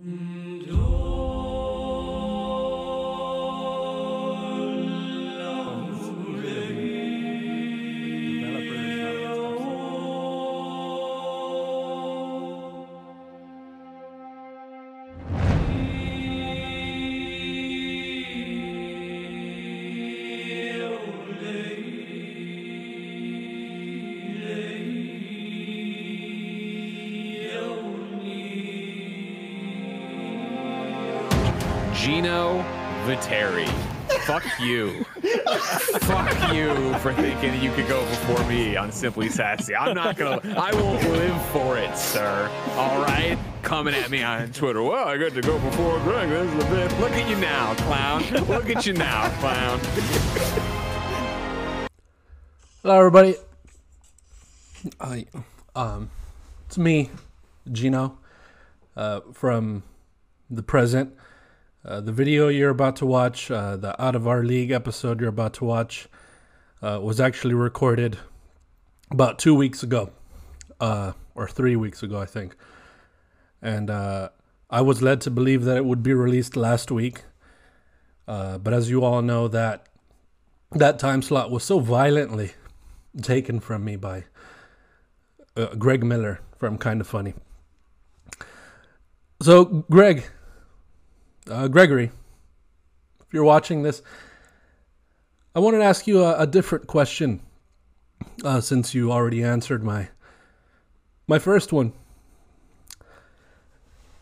Mm-hmm. Gino Viteri. Fuck you. Fuck you for thinking you could go before me on Simply Sassy. I'm not gonna. I won't live for it, sir. All right, coming at me on Twitter. Well, I got to go before Greg. This is a bit. Look at you now, clown. Look at you now, clown. Hello, everybody. I, um, it's me, Gino, uh, from the present. Uh, the video you're about to watch, uh, the Out of Our League episode you're about to watch, uh, was actually recorded about two weeks ago, uh, or three weeks ago, I think. And uh, I was led to believe that it would be released last week. But as you all know, that that time slot was so violently taken from me by Greg Miller from Kind of Funny. So, Greg, uh, Gregory, if you're watching this, I wanted to ask you a, a different question uh, since you already answered my my first one.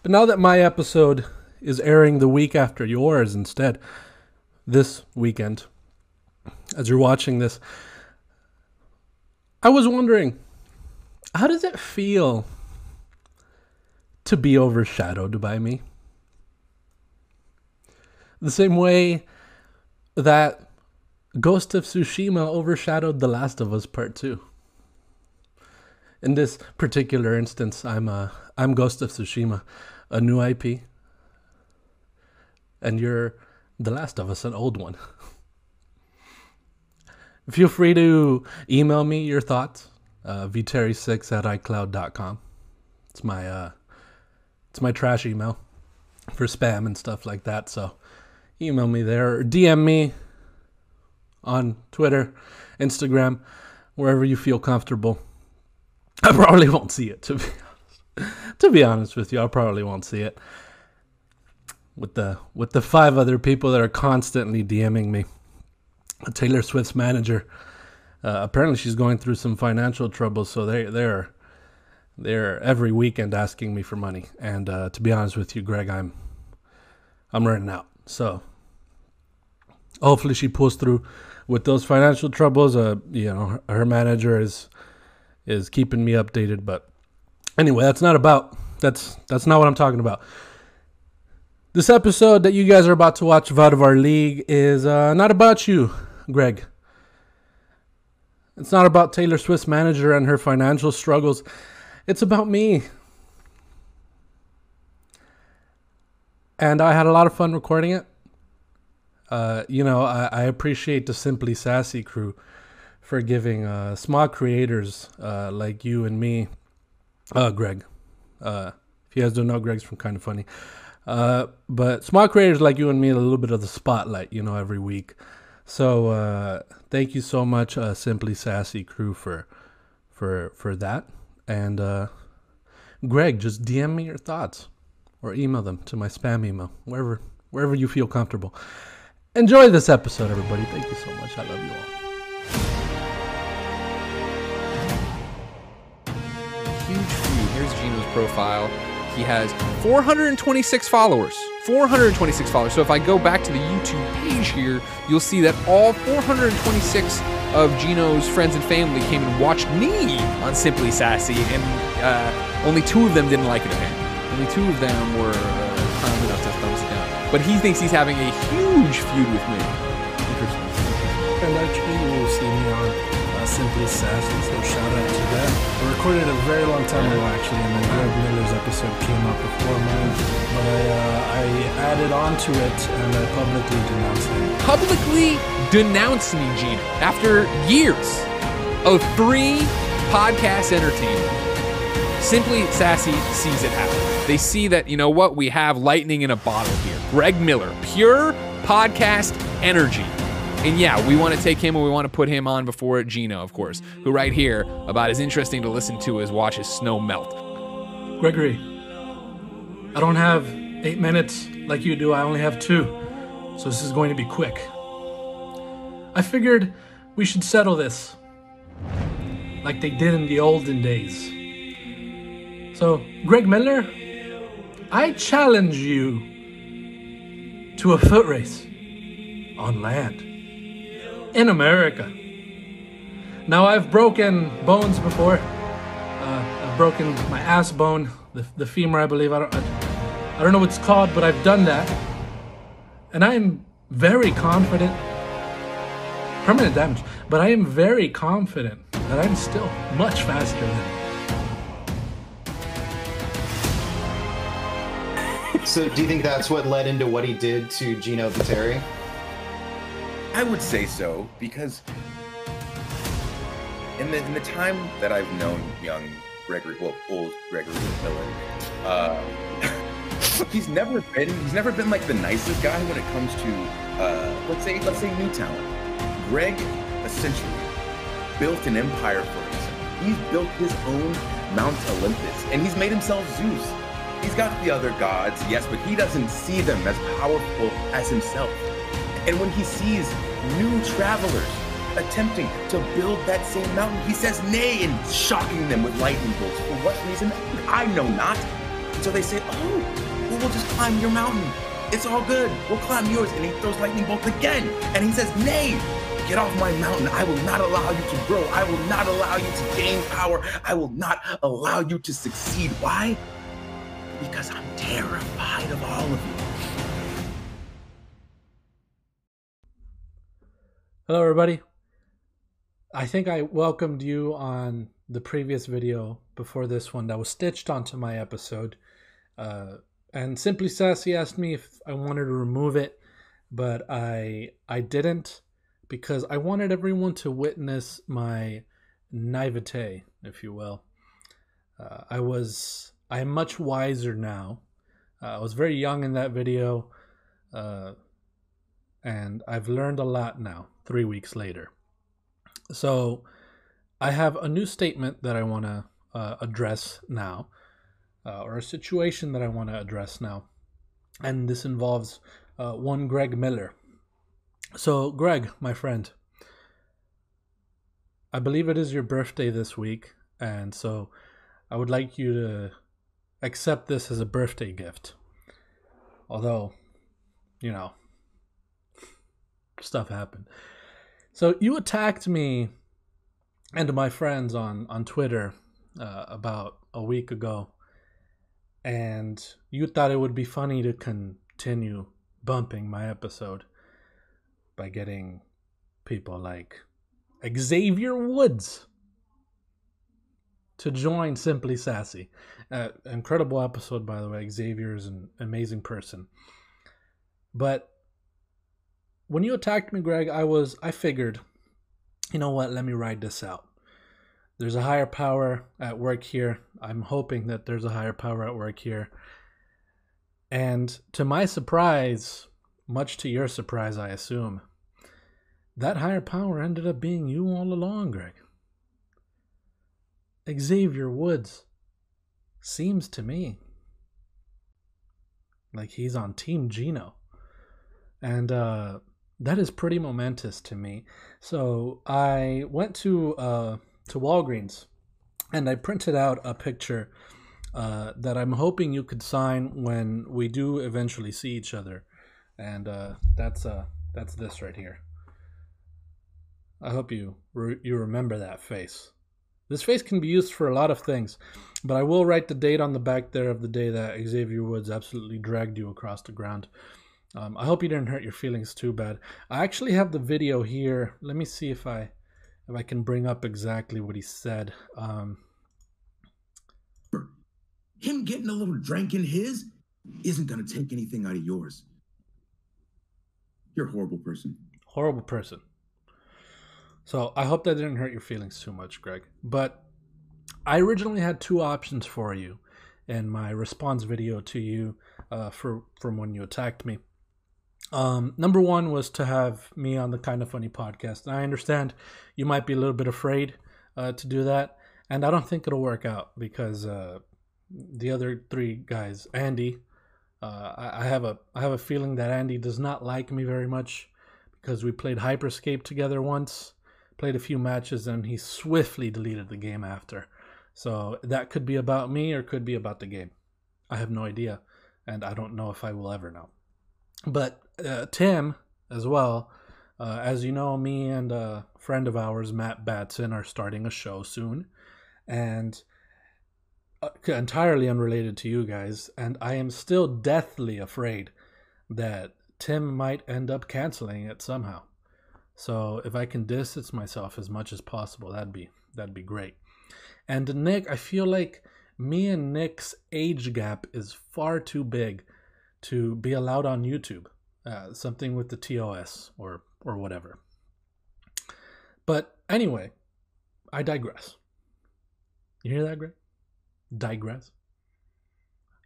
But now that my episode is airing the week after yours instead, this weekend, as you're watching this, I was wondering, how does it feel to be overshadowed by me? The same way that Ghost of Tsushima overshadowed The Last of Us Part 2. In this particular instance, I'm uh, I'm Ghost of Tsushima, a new IP, and you're The Last of Us, an old one. Feel free to email me your thoughts, uh, vterry6 at icloud.com. It's my uh, it's my trash email for spam and stuff like that. So email me there or DM me on Twitter, Instagram, wherever you feel comfortable. I probably won't see it to be honest. to be honest with you, I probably won't see it. With the with the five other people that are constantly DMing me. Taylor Swift's manager. Uh, apparently she's going through some financial troubles, so they they're they're every weekend asking me for money. And uh, to be honest with you, Greg, I'm I'm running out. So hopefully she pulls through with those financial troubles. Uh, you know, her, her manager is is keeping me updated. But anyway, that's not about that's that's not what I'm talking about. This episode that you guys are about to watch Our League is uh, not about you, Greg. It's not about Taylor Swift's manager and her financial struggles. It's about me. And I had a lot of fun recording it. Uh, you know, I, I, appreciate the Simply Sassy crew for giving uh, small creators uh, like you and me, uh, Greg. Uh, if you guys don't know, Greg's from Kind of Funny. Uh, but small creators like you and me a little bit of the spotlight, you know, every week. So thank you so much, Simply Sassy crew, for for for that. And Greg, just DM me your thoughts or email them to my spam email, wherever wherever you feel comfortable. Enjoy this episode, everybody. Thank you so much. I love you all. Huge feed. Here's Gino's profile. He has 426 followers. 426 followers. So if I go back to the YouTube page here, you'll see that all 426 of Gino's friends and family came and watched me on Simply Sassy, and uh, only two of them didn't like it apparently. Only two of them were uh, kind enough to thumbs it down. But he thinks he's having a huge feud with me. Interesting. And actually, you will see me on uh, Simply Sassy, so shout out to that. I recorded a very long time ago, actually, and then Greg Miller's episode came out before mine. But I, uh, I added on to it, and I publicly denounced him. Publicly denounce me, Gina, after years of free podcast entertainment. Simply Sassy sees it happen. They see that, you know what, we have lightning in a bottle here. Greg Miller, pure podcast energy. And yeah, we want to take him and we want to put him on before Gino, of course, who right here, about as interesting to listen to as watch his snow melt. Gregory, I don't have eight minutes like you do, I only have two. So this is going to be quick. I figured we should settle this like they did in the olden days. So, Greg Miller, I challenge you to a foot race on land in America. Now, I've broken bones before. Uh, I've broken my ass bone, the, the femur, I believe. I don't, I, I don't know what it's called, but I've done that. And I'm very confident. Permanent damage. But I am very confident that I'm still much faster than So, do you think that's what led into what he did to Gino Viteri? I would say so because in the in the time that I've known young Gregory, well, old Gregory Miller, uh, he's never been he's never been like the nicest guy when it comes to uh, let's say let's say new talent. Greg essentially built an empire for himself. He's built his own Mount Olympus, and he's made himself Zeus. He's got the other gods, yes, but he doesn't see them as powerful as himself. And when he sees new travelers attempting to build that same mountain, he says nay and shocking them with lightning bolts. For what reason? I know not. So they say, oh, well, we'll just climb your mountain. It's all good. We'll climb yours. And he throws lightning bolts again. And he says, nay, get off my mountain. I will not allow you to grow. I will not allow you to gain power. I will not allow you to succeed. Why? Because I'm terrified of all of you. Hello, everybody. I think I welcomed you on the previous video before this one that was stitched onto my episode. Uh, and Simply Sassy asked me if I wanted to remove it, but I I didn't because I wanted everyone to witness my naivete, if you will. Uh, I was I am much wiser now. Uh, I was very young in that video, uh, and I've learned a lot now. Three weeks later, so I have a new statement that I want to uh, address now, uh, or a situation that I want to address now, and this involves uh, one Greg Miller. So, Greg, my friend, I believe it is your birthday this week, and so I would like you to accept this as a birthday gift. Although, you know, stuff happened. So you attacked me and my friends on on Twitter uh, about a week ago, and you thought it would be funny to continue bumping my episode by getting people like Xavier Woods to join Simply Sassy. Uh, incredible episode, by the way. Xavier is an amazing person. But when you attacked me, Greg, I was, I figured, you know what, let me ride this out. There's a higher power at work here. I'm hoping that there's a higher power at work here. And to my surprise, much to your surprise, I assume, that higher power ended up being you all along, Greg. Xavier Woods seems to me like he's on Team Gino. And uh, that is pretty momentous to me. So I went to uh, to Walgreens and I printed out a picture uh, that I'm hoping you could sign when we do eventually see each other. And uh, that's uh, that's this right here. I hope you re- you remember that face. This face can be used for a lot of things, but I will write the date on the back there of the day that Xavier Woods absolutely dragged you across the ground. Um, I hope you didn't hurt your feelings too bad. I actually have the video here. Let me see if I if I can bring up exactly what he said. Um, Him getting a little drink in his isn't going to take anything out of yours. You're a horrible person. horrible person. So I hope that didn't hurt your feelings too much, Greg. But I originally had two options for you in my response video to you uh, for from when you attacked me. Um, number one was to have me on the Kind of Funny podcast. And I understand you might be a little bit afraid uh, to do that, and I don't think it'll work out because uh, the other three guys, Andy, uh, I, I have a I have a feeling that Andy does not like me very much because we played Hyperscape together once, played a few matches, and he swiftly deleted the game after. So that could be about me or could be about the game. I have no idea, and I don't know if I will ever know. But uh, Tim, as well, uh, as you know, me and a friend of ours, Matt Batson, are starting a show soon, and uh, entirely unrelated to you guys. And I am still deathly afraid that Tim might end up canceling it somehow. So if I can distance myself as much as possible, that'd be that'd be great. And Nick, I feel like me and Nick's age gap is far too big to be allowed on YouTube. Uh, something with the TOS or or whatever. But anyway, I digress. You hear that, Greg? Digress.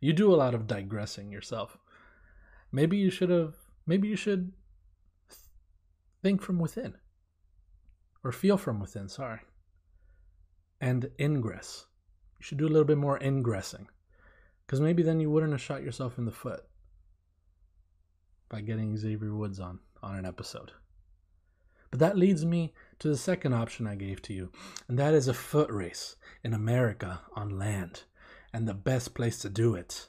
You do a lot of digressing yourself. Maybe you should have. Maybe you should think from within, or feel from within. Sorry. And ingress. You should do a little bit more ingressing, because maybe then you wouldn't have shot yourself in the foot by getting Xavier Woods on on an episode. But that leads me to the second option I gave to you, and that is a foot race in America on land. And the best place to do it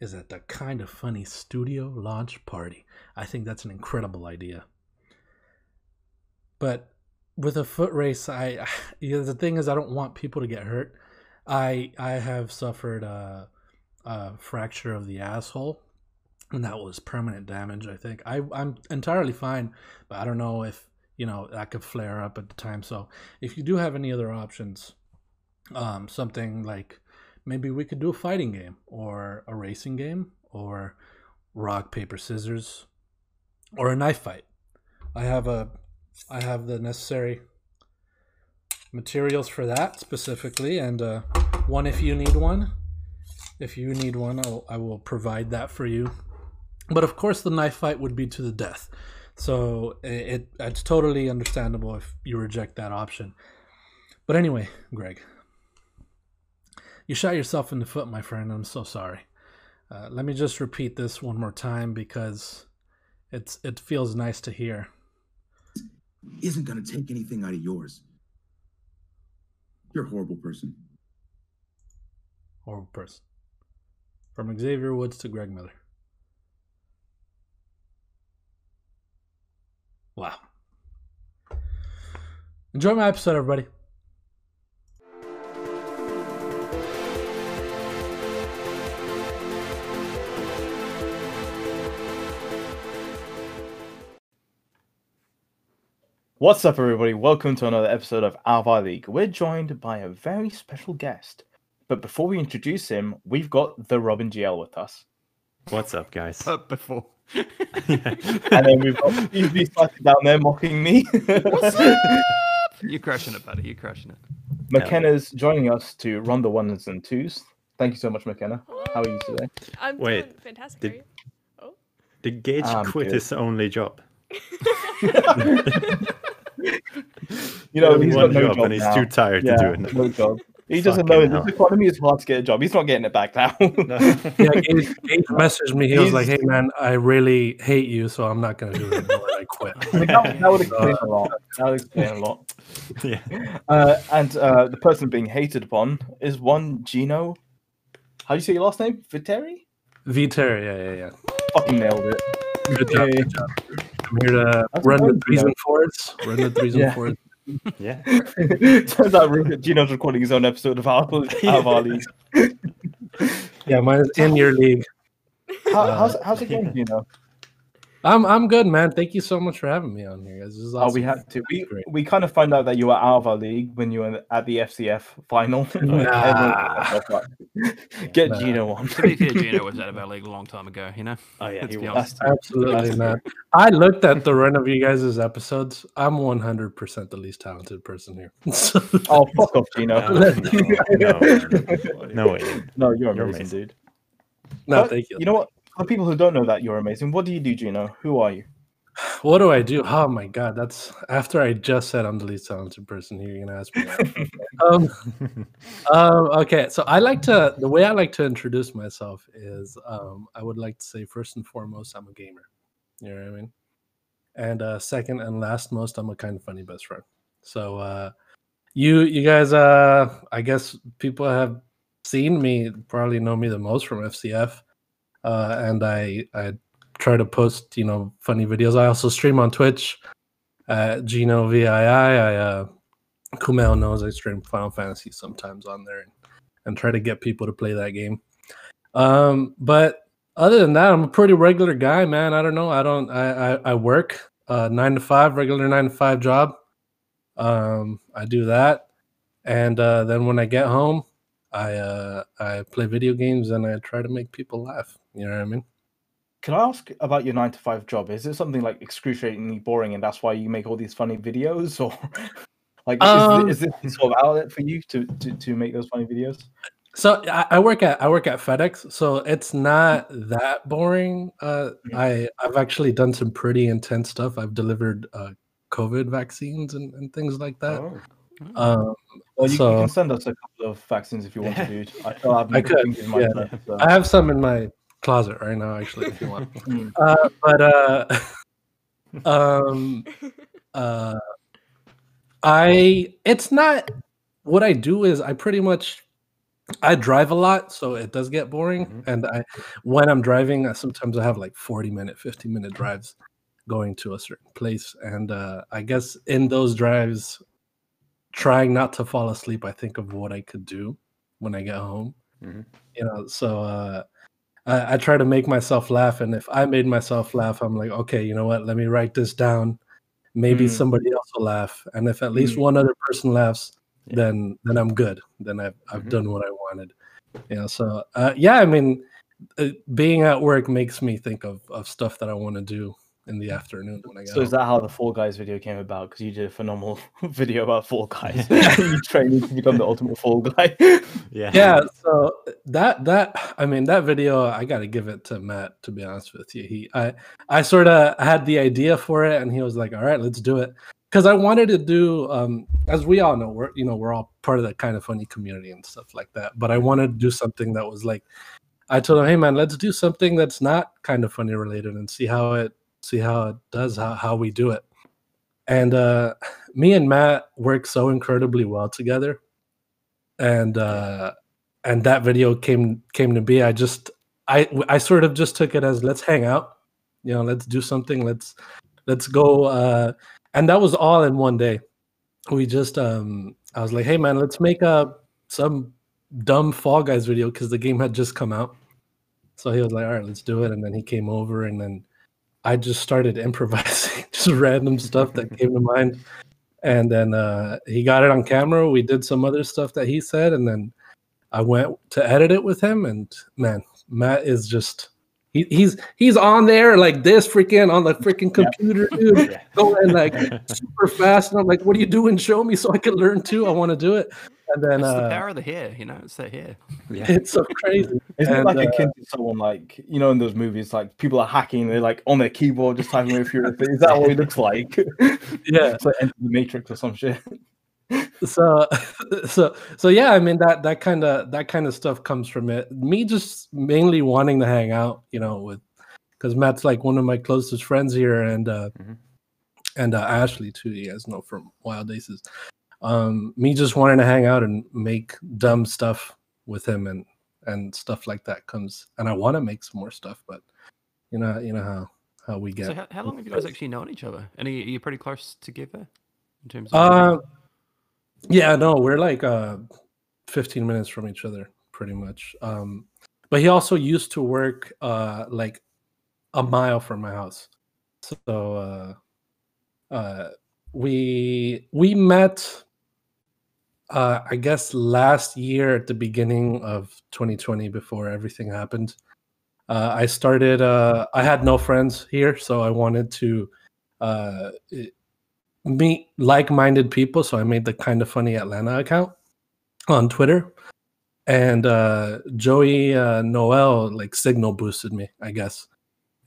is at the kind of funny studio launch party. I think that's an incredible idea. But with a foot race, I you know, the thing is I don't want people to get hurt. I I have suffered a, a fracture of the asshole and that was permanent damage. I think I I'm entirely fine, but I don't know if you know that could flare up at the time. So if you do have any other options, um, something like maybe we could do a fighting game or a racing game or rock paper scissors or a knife fight. I have a I have the necessary materials for that specifically, and uh, one if you need one. If you need one, I'll, I will provide that for you but of course, the knife fight would be to the death. So it, it's totally understandable if you reject that option. But anyway, Greg, you shot yourself in the foot, my friend. I'm so sorry. Uh, let me just repeat this one more time because it's it feels nice to hear. Isn't gonna take anything out of yours. You're a horrible person. Horrible person. From Xavier Woods to Greg Miller. Wow. Enjoy my episode, everybody. What's up, everybody? Welcome to another episode of Out of Our League. We're joined by a very special guest. But before we introduce him, we've got the Robin GL with us. What's up, guys? Up before. And then we've got Stevie sitting down there mocking me. What's up? You're crushing it, buddy. You're crushing it. McKenna's joining us to run the ones and twos. Thank you so much, McKenna. How are you today? I'm Wait, doing fantastic. did- are you? Oh. Did Gage Um, quit good. his only job? You know, he's one got no job, job and he's now. too tired yeah, to do it. now. no job. He doesn't know Fucking in this hell. economy is hard to get a job. He's not getting it back now. No. Yeah, Gage, Gage messaged me. He was like, "Hey, man, I really hate you, so I'm not gonna do it anymore. I quit." That, that would explain a lot. That would explain a lot. yeah. Uh, and uh, the person being hated upon is one Gino. How do you say your last name? Viteri? Viter, yeah, yeah, yeah. Fucking nailed it. Good job, Yeah. good job. I'm here to That's run the fine, threes you know. and fours. Run the threes and fours. Yeah. Turns out Ru- Gino's recording his own episode of our, out of our league. Yeah, mine's in your league. How, Uh, how's, how's it going, Gino? I'm I'm good, man. Thank you so much for having me on here, guys. This is Oh, we had to. We, we kind of found out that you were out of our league when you were at the FCF final. Nah. Get Nah. Gino on. To be fair, Gino was out of our league a long time ago. You know. Oh yeah, Let's he was. Absolutely, That's man. I looked at the run of you guys' episodes. I'm 100% the least talented person here. So- Oh, fuck off, Gino. No, no, no, no, no way. No, you're You're amazing, amazing. dude. no, But thank you. You know what? For people who don't know that you're amazing, what do you do, Gino? Who are you? What do I do? Oh my god, that's after I just said I'm the least talented person here. You're gonna ask me. that. um, um, okay, so I like to the way I like to introduce myself is um, I would like to say first and foremost I'm a gamer. You know what I mean? And uh, second and last most I'm a kind of funny best friend. So uh, you you guys uh, I guess people have seen me probably know me the most from FCF, uh, and I I try to post you know funny videos. I also stream on Twitch. Uh, Gino VII. I uh, Kumail knows I stream Final Fantasy sometimes on there and, and try to get people to play that game. Um, but other than that, I'm a pretty regular guy, man. I don't know. I don't. I I, I work uh, nine to five, regular nine to five job. Um, I do that, and uh, then when I get home, I uh, I play video games and I try to make people laugh. You know what I mean? Can I ask about your nine to five job? Is it something like excruciatingly boring, and that's why you make all these funny videos, or like is, Um, thi- is this sort of outlet for you to, to, to make those funny videos? So I, I work at I work at FedEx, so it's not that boring. Uh, Mm. I I've actually done some pretty intense stuff. I've delivered uh, COVID vaccines and, and things like that. Oh. Um, Well, you, you can send us a couple of vaccines if you want to, dude. I still have I could, in my yeah. left, so- I have some in my closet right now, actually, if you want. Mm. uh, but uh, um, uh, I it's not what I do is I pretty much I drive a lot, so it does get boring. Mhm. And I when I'm driving, I, sometimes I have like 40 minute, 50 minute drives going to a certain place. And uh, I guess in those drives, trying not to fall asleep, I think of what I could do when I get home. Mhm. You know, so uh I, I try to make myself laugh. And if I made myself laugh, I'm like, okay, you know what? Let me write this down. Maybe Mm. somebody else will laugh. And if at least Mm. one other person laughs, Yeah. then then I'm good. Then I've I've Mhm. done what I wanted. You know, so uh, yeah, I mean, uh, being at work makes me think of of stuff that I want to do in the afternoon when I get So is home. that how the Fall Guys video came about? Because you did a phenomenal video about Fall Guys. you trained to become the ultimate Fall Guy. Yeah. yeah so that that i mean that video i gotta give it to matt to be honest with you he i i sort of had the idea for it and he was like all right let's do it because i wanted to do um as we all know we're you know we're all part of that kind of funny community and stuff like that but i wanted to do something that was like i told him hey man let's do something that's not kind of funny related and see how it see how it does how, how we do it. And uh me and matt work so incredibly well together. And uh and that video came came to be. I just i i sort of just took it as let's hang out. You know let's do something. Let's let's go uh and that was all in one day. We just um i was like hey man let's make a some dumb fall guys video because the game had just come out. So he was like all right let's do it. And then he came over and then i just started improvising just random stuff that came to mind. And then uh he got it on camera. We did some other stuff that he said and then I went to edit it with him, and man, Matt is just he, he's he's on there like this freaking on the freaking computer, dude, going like super fast. And I'm like, "What are you doing? Show me so I can learn too. I want to do it." And then It's the uh, power of the hair, you know. It's the hair. Yeah. it's so crazy. Isn't it like uh, akin to someone like you know in those movies like people are hacking they're like on their keyboard just typing away through Is that what it looks like? Yeah. it's like Enter the Matrix or some shit. So so so yeah i mean that that kind of that kind of stuff comes from it me just mainly wanting to hang out you know with because matt's like one of my closest friends here and uh Mhm. and uh, ashley too you guys know from wild aces um me just wanting to hang out and make dumb stuff with him and and stuff like that comes and i want to make some more stuff but you know you know how how we get So how, how long have you guys actually known each other? And are you, are you pretty close together in terms of? Uh, yeah, no, we're like uh, 15 minutes from each other, pretty much. Um, but he also used to work uh, like a mile from my house. So uh, uh, we we met. Uh, I guess last year at the beginning of 2020, before everything happened, uh, I started. Uh, I had no friends here, so I wanted to uh, meet like-minded people. So I made the kind of funny Atlanta account on Twitter, and uh, Joey uh, Noelle like signal boosted me, I guess,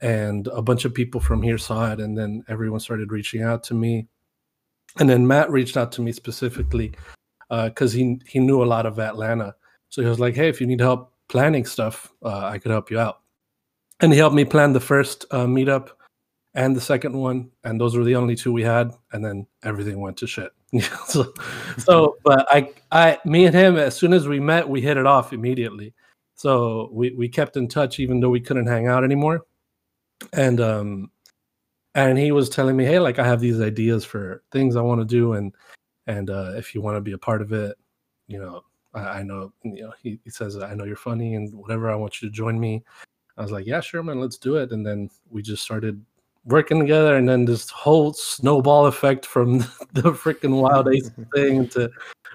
and a bunch of people from here saw it, and then everyone started reaching out to me, and then Matt reached out to me specifically because he he knew a lot of Atlanta, so he was like, "Hey, if you need help planning stuff, uh, I could help you out," and he helped me plan the first uh, meetup and the second one, and those were the only two we had, and then everything went to shit. so, so, but I, I, me and him, as soon as we met, we hit it off immediately. So we we kept in touch, even though we couldn't hang out anymore. And um, and he was telling me, hey, like I have these ideas for things I want to do, and and uh, if you want to be a part of it, you know, I, I know, you know, he, he says I know you're funny and whatever. I want you to join me. I was like, yeah, sure, man, let's do it. And then we just started working together, and then this whole snowball effect from the freaking Wild Ace thing to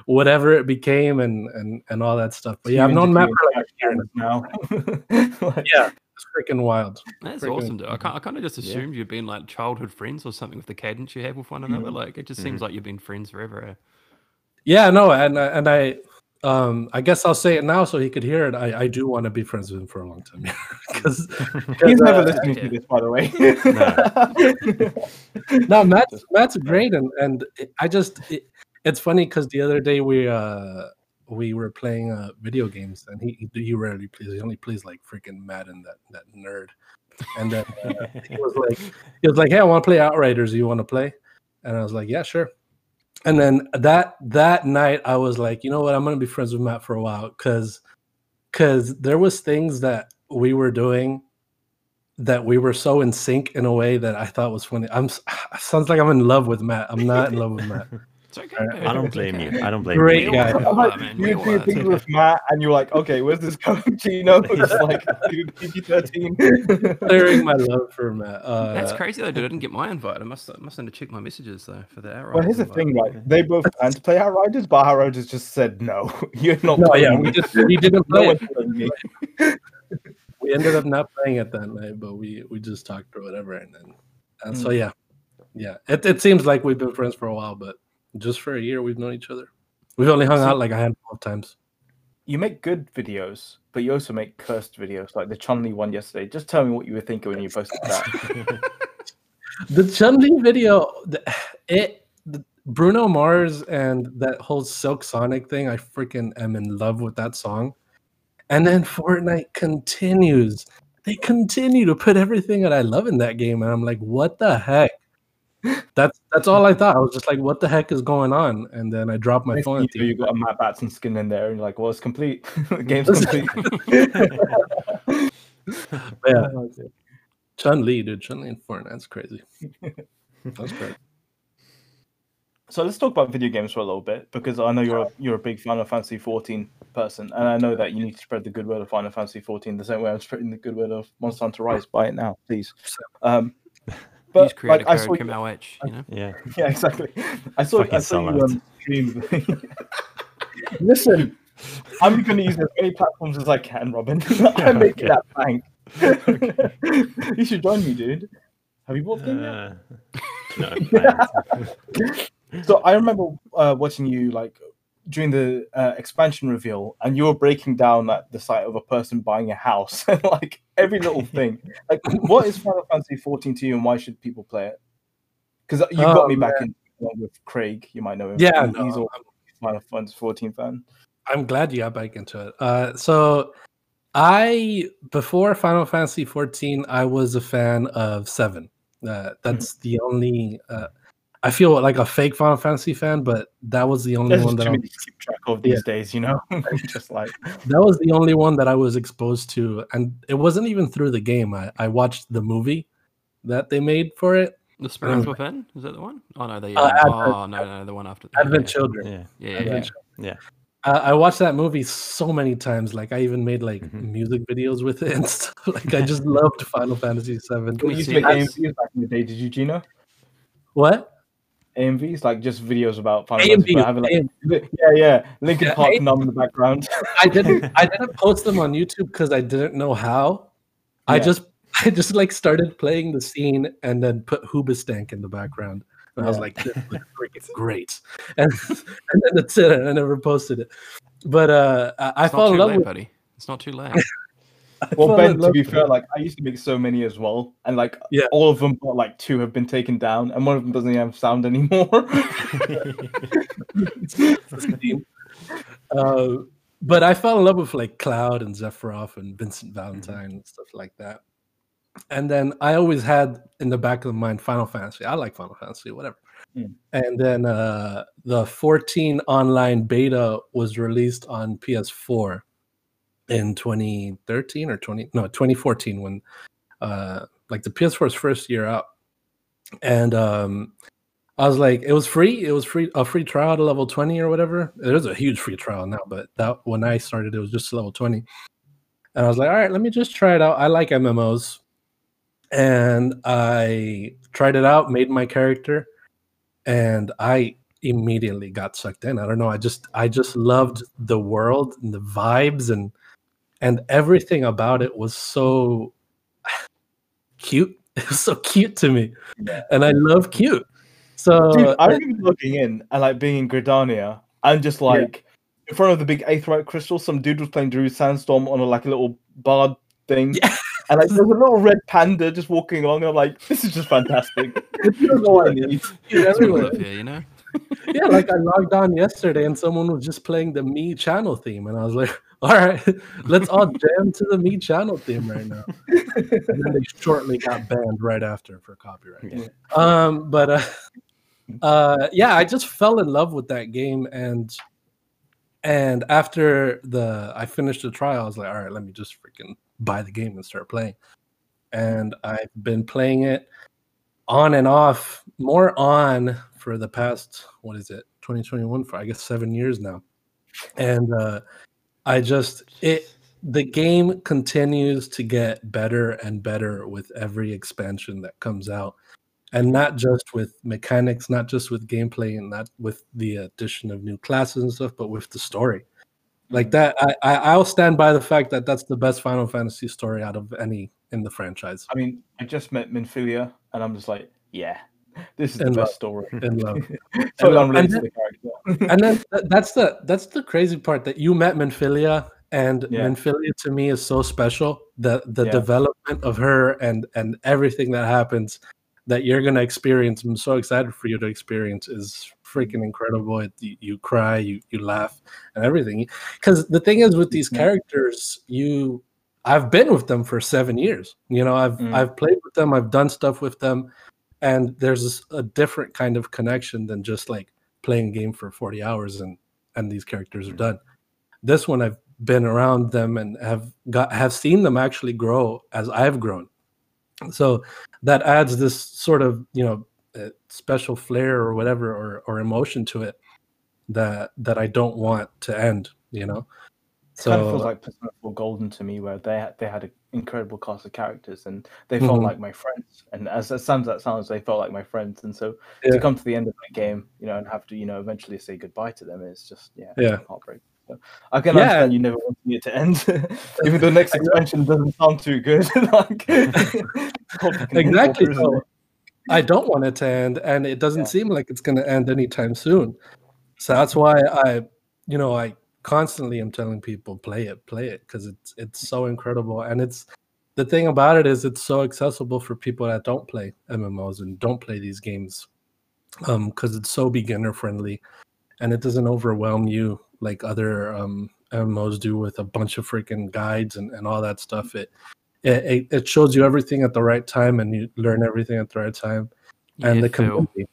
whatever it became, and and and all that stuff. But yeah, I've known Matt for like a now. Like, Yeah, it's freaking wild. That's Freaking- awesome, dude. I, kind I kind of just assumed you'd been like childhood friends or something with the cadence you have with one another. Like, it just seems like you've been friends forever. eh? Yeah, no, and and I, um, I guess I'll say it now so he could hear it. I, I do want to be friends with him for a long time because He's never uh, listening to this, by the way. no, Matt's Matt's great, and and I just it, it's funny because the other day we uh we were playing uh video games, and he he, he rarely plays. He only plays like freaking Madden, that that nerd. And then uh, he was like, he was like, "Hey, I want to play Outriders. Do you want to play?" And I was like, "Yeah, sure." And then that that night, I was like, "You know what? I'm gonna be friends with Matt for a while because because there was things that we were doing." that we were so in sync in a way that I thought was funny. I'm sounds like I'm in love with Matt. I'm not in love with Matt. It's okay. Alright. I don't blame you. I don't blame Great you. guy. We I'm are, like, man. You all do are. things with Matt, and you're like, okay, where's this going? You know, it's like PG-13. Clearing my love for Matt. Uh, That's crazy though, dude. I didn't get my invite. I must I must have checked my messages though for the hour. Well, here's the thing, right? They both planned to play Outriders, but Outriders just said no. You're not. No, yeah, we just we didn't No play one's it. playing. We ended up not playing it that night, but we we just talked or whatever, and then and so yeah, yeah. It it seems like we've been friends for a while, but just for a year we've known each other. We've only hung See- out like a handful of times. You make good videos, but you also make cursed videos, like the Chun Li one yesterday. Just tell me what you were thinking when you posted that. The Chun Li video, the- it the, Bruno Mars and that whole Silk Sonic thing. I freaking am in love with that song. And then Fortnite continues. They continue to put everything that I love in that game, and I'm like, what the heck? That's that's all I thought. I was just like, what the heck is going on? And then I dropped my phone. you, you got a Matt Batson skin in there, and you're like, "Well, it's complete. the game's complete." yeah, Chun Li, dude. Chun Li and Fortnite's crazy. That's great. So let's talk about video games for a little bit because I know you're a, you're a big Final Fantasy 14 person, and I know that you need to spread the good word of Final Fantasy 14 the same way I'm spreading the good word of Monster Hunter Rise. Buy it now, please. Um, Use but creator like, I saw code you, KMLH, you know? Yeah. yeah, exactly. I saw I Fucking saw you sellout. um, stream. Listen, I'm going to use as many platforms as I can, Robin. I'm making Okay. that bank. you should join me, dude. Have you bought the game yet? Uh, no, plans. So I remember uh, watching you like during the uh, expansion reveal, and you were breaking down like the site of a person buying a house, and like every little thing. Like, what is Final Fantasy 14 to you, and why should people play it? Because you got Oh, me back in with Craig. You might know him. Yeah, no, he's a Final Fantasy 14 fan. I'm glad you got back into it. Uh, so I before Final Fantasy 14, I was a fan of Seven. Uh, that's the only. I feel like a fake Final Fantasy fan, but that was the only There's one that I, many keep track of these days, you know. just like that was the only one that I was exposed to, and it wasn't even through the game. I, I watched the movie that they made for it, The Spirits Within? Is that the one? Oh no, the Uh, um, Advent- oh no, no, the one after. Advent yeah. Children. Yeah. Yeah, yeah, Advent yeah. Children. I, I watched that movie so many times. Like I even made like Mhm. music videos with it and stuff. Like I just loved Final Fantasy VII. Can We we used see to make it? AMVs back in the day. Did you, Gino? What? AMVs, like just videos about Final AMVs, Fantasy, having like yeah, yeah, Linkin Yeah, Park AM numb in the background. I didn't I didn't post them on YouTube because I didn't know how. I just I just like started playing the scene and then put Hoobastank in the background. And I was like, this looks freaking great. And, and then that's it. I never posted it. But uh I, I It's fell in love late, with buddy. It's not too late. I Well, Ben, in to be fair, like I used to make so many as well, and like Yeah. all of them, but like two have been taken down, and one of them doesn't even have sound anymore. Uh, but I fell in love with like Cloud and Sephiroth and Vincent Valentine and stuff like that. And then I always had in the back of the mind Final Fantasy. I like Final Fantasy, whatever. Mm. And then uh, the 14 online beta was released on PS4 in 2013 or 20 no 2014 when uh like the PS4's first year out. And um I was like, it was free. It was free a free trial to level 20 or whatever. Is a huge free trial now, but that when I started, it was just level 20. And I was like, all right, let me just try it out. I like MMOs. And I tried it out, made my character, and I immediately got sucked in. I don't know. I just I just loved the world and the vibes and and everything about it was so cute. It was so cute to me. And I love cute. So Dude, I uh, remember looking in and like being in Gridania and just like in front of the big aetheryte crystal, some dude was playing Darude Sandstorm on a, like a little bard thing. Yeah. And like there's a little red panda just walking along. And I'm like, this is just fantastic. this is all I need. cute That's what we everywhere. here, you know. yeah, like I logged on yesterday and someone was just playing the Mii channel theme, and I was like, all right, let's all jam to the Mii channel theme right now. and then they shortly got banned right after for copyright. Yeah. Um, but uh, uh, yeah, I just fell in love with that game, and and after the I finished the trial, I was like, all right, let me just freaking buy the game and start playing. And I've been playing it on and off, more on for the past what is it, 2021 for I guess seven years now. And uh, I just it the game continues to get better and better with every expansion that comes out. And not just with mechanics not just with gameplay and not with the addition of new classes and stuff but with the story. Like mm. that I, I i'll stand by the fact that that's the best final fantasy story out of any in the franchise. I mean, I just met Minfilia and I'm just like, yeah, this is And the love. best story. in love so and unrelated to then- the and then th- that's the that's the crazy part that you met Minfilia and Yeah. Minfilia to me is so special the the Yeah. development of her and and everything that happens that you're gonna experience I'm so excited for you to experience is freaking incredible it, you, you cry you you laugh and everything because the thing is with these Yeah. characters you I've been with them for seven years you know I've Mm. I've played with them I've done stuff with them and there's a different kind of connection than just like playing a game for 40 hours and and these characters are done. This one i've been around them and have got have seen them actually grow as i've grown. So that adds this sort of you know uh, special flair or whatever or, or emotion to it that that i don't want to end you know? It kind of so feels like Persona 4 Golden to me, where they had, they had an incredible cast of characters and they felt Mhm. like my friends. And as, as sounds that sounds, they felt like my friends. And so Yeah. to come to the end of that game, you know, and have to, you know, eventually say goodbye to them is just, yeah, Yeah. heartbreaking. So I can Yeah. understand you never wanted it to end, even though the next expansion doesn't sound too good. like, exactly so i don't want it to end and it doesn't Yeah. seem like it's going to end anytime soon so that's why i you know i constantly i'm telling people play it play it because it's it's so incredible and it's the thing about it is it's so accessible for people that don't play mmos and don't play these games um because it's so beginner friendly and it doesn't overwhelm you like other um mmos do with a bunch of freaking guides and, and all that stuff. It it, it- shows you everything at the right time and you learn everything at the right time and Yeah, the community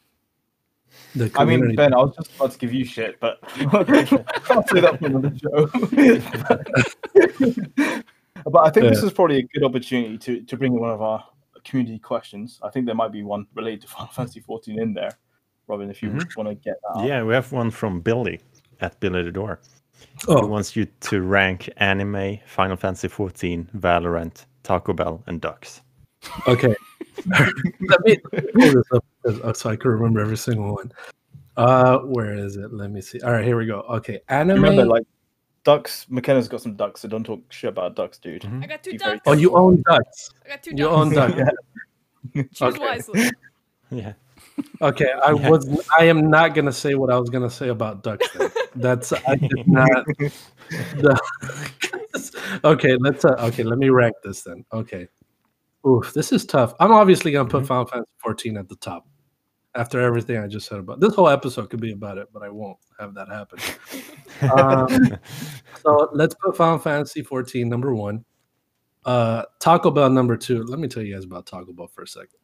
I mean, Ben, I was just about to give you shit, but I'll say that for another show. but I think this is probably a good opportunity to, to bring in one of our community questions. I think there might be one related to Final Fantasy 14 in there. Robin, if you Mhm. want to get that. Yeah, we have one from Billy at Billy the Door. Oh. He wants you to rank anime, Final Fantasy 14, Valorant, Taco Bell, and Ducks. Okay. Let me pull this up 'cause- oh, so I can remember every single one. Uh, where is it? Let me see. All right, here we go. Okay, anime. Remember, like ducks. McKenna's got some ducks, so don't talk shit about ducks, dude. Mhm. I got two Be ducks. oh, you own ducks. I got two You ducks. own ducks. Choose okay. wisely. Yeah. Okay, I Yeah. was. I am not gonna say what I was gonna say about ducks. That's I did not. the- okay, let's. Uh, okay, let me rank this then. Okay. Oof, this is tough. I'm obviously gonna put Final Fantasy 14 at the top. After everything I just said about this whole episode could be about it, but I won't have that happen. Um, so let's put Final Fantasy 14 number one. Uh, Taco Bell number two. Let me tell you guys about Taco Bell for a second.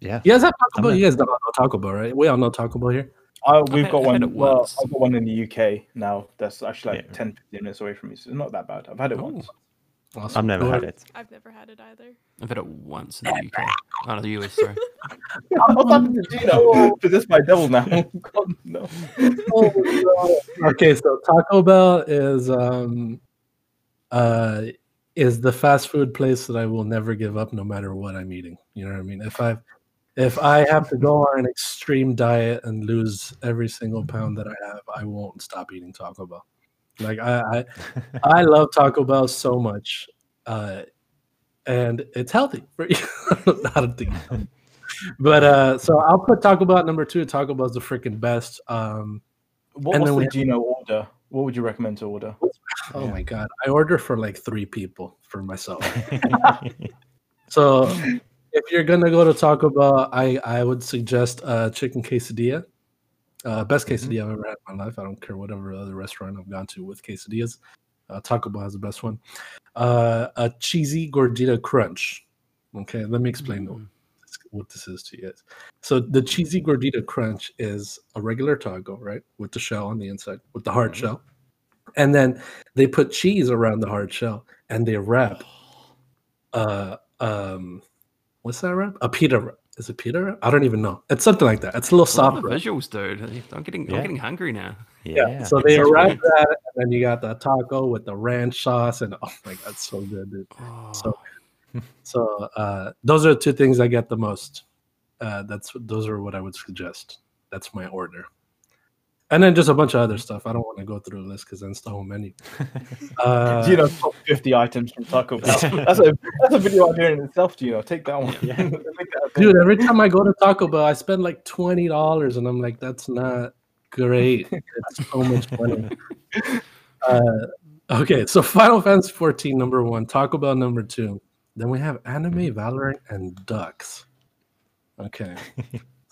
Yeah. You guys have Taco I'm Bell? in. You guys don't know Taco Bell, right? We all know Taco Bell here. Uh, we've had- got I've one. Well, once. I've got one in the UK now. That's actually like Yeah. 10, 15 minutes away from me. So it's not that bad. I've had it Oh. once. Awesome. I've never Go had it. I've never had it either. I've had it once in the UK. Oh, no, the US, sorry. What's happened to Gino? Is this my devil now? God, no. okay, so Taco Bell is um uh is the fast food place that I will never give up no matter what I'm eating. You know what I mean? If I if I have to go on an extreme diet and lose every single pound that I have, I won't stop eating Taco Bell. Like I I, I love Taco Bell so much. Uh and it's healthy for you. Not a thing. But uh so I'll put Taco Bell at number two. Taco Bell's the freaking best. Um What, And then the Gino order? What would you recommend to order? Oh Yeah. my god, I order for like three people for myself. so if you're gonna go to Taco Bell, I I would suggest uh chicken quesadilla. Uh, best quesadilla I've ever had in my life. I don't care whatever other restaurant I've gone to with quesadillas. Uh, Taco Bell has the best one. Uh, a cheesy gordita crunch. Okay, let me explain what this- what this is to you guys. So the cheesy gordita crunch is a regular taco, right, with the shell on the inside, with the hard shell, and then they put cheese around the hard shell, and they wrap. Uh, um, what's that wrap? A pita wrap. Is it pita wrap? I don't even know. It's something like that. It's a little Love soft. the visuals, dude. I'm getting, Yeah. I'm getting hungry now. Yeah. yeah. So they Sounds wrap great. that, and then you got the taco with the ranch sauce, and oh my god, so good, dude. Oh, So, so uh, those are two things I get the most. Uh, that's those are what I would suggest. That's my order, and then just a bunch of other stuff. I don't want to go through the list because then it's the whole menu. Uh, Gino, top 50 items from Taco Bell. That's a that's a video idea in itself, Gino. Take that one. Yeah. Make that dude, every time I go to Taco Bell, I spend like twenty dollars, and I'm like, that's not great. It's so much money. Uh, okay, so Final Fantasy 14 number one, Taco Bell number two. Then we have Anime, Valorant, and Ducks. Okay,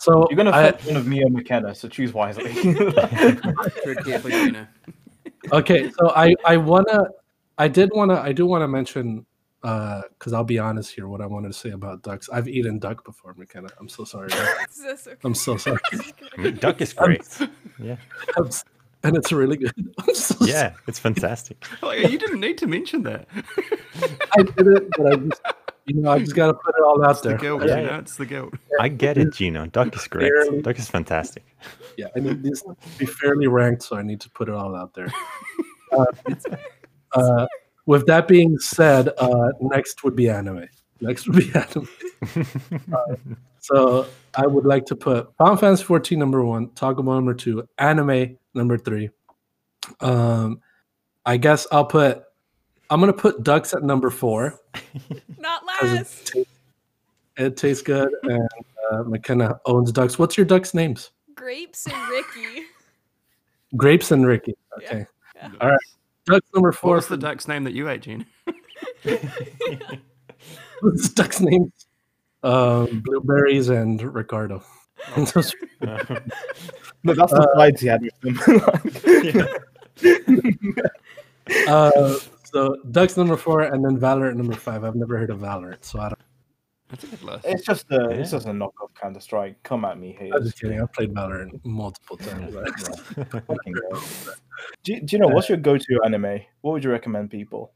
so You're gonna I- fit one of me or McKenna, so choose wisely. tread carefully, Gina. okay so i i wanna i did wanna i do want to mention uh because i'll be honest here what i wanted to say about ducks i've eaten duck before mckenna i'm so sorry okay? i'm so sorry I mean, duck is great. Yeah. I'm and it's really good i'm so sorry. Yeah, it's fantastic. Like, you didn't need to mention that. i did it but i just you know i just gotta put it all out It's the there guilt, Yeah. you know, it's the goat. I get it, Gino. Duck is great. Barely. Duck is fantastic. yeah i need this to be fairly ranked so i need to put it all out there uh, uh, with that being said uh next would be anime next would be anime So I would like to put Final Fantasy 14 number one, Taco Bell number two, anime number three. Um, I guess I'll put. I'm gonna put ducks at number four Not 'cause it, last. tastes- it tastes good, and uh, McKenna owns ducks. What's your ducks' names? Grapes and Ricky. Grapes and Ricky. Okay, Yeah. all right. Ducks number four. What's the duck's name that you ate, Gene? What's the ducks' names? Um, blueberries and Ricardo. no, that's the slides he had with them. uh, so ducks number four, and then Valorant number five. I've never heard of Valorant, so I don't. That's a good list. it's just a it's Yeah. just a knockoff Counter Strike. Come at me, I'm just kidding. I've played Valorant multiple times. Fucking hell. Do, do you know what's your go-to anime? What would you recommend people?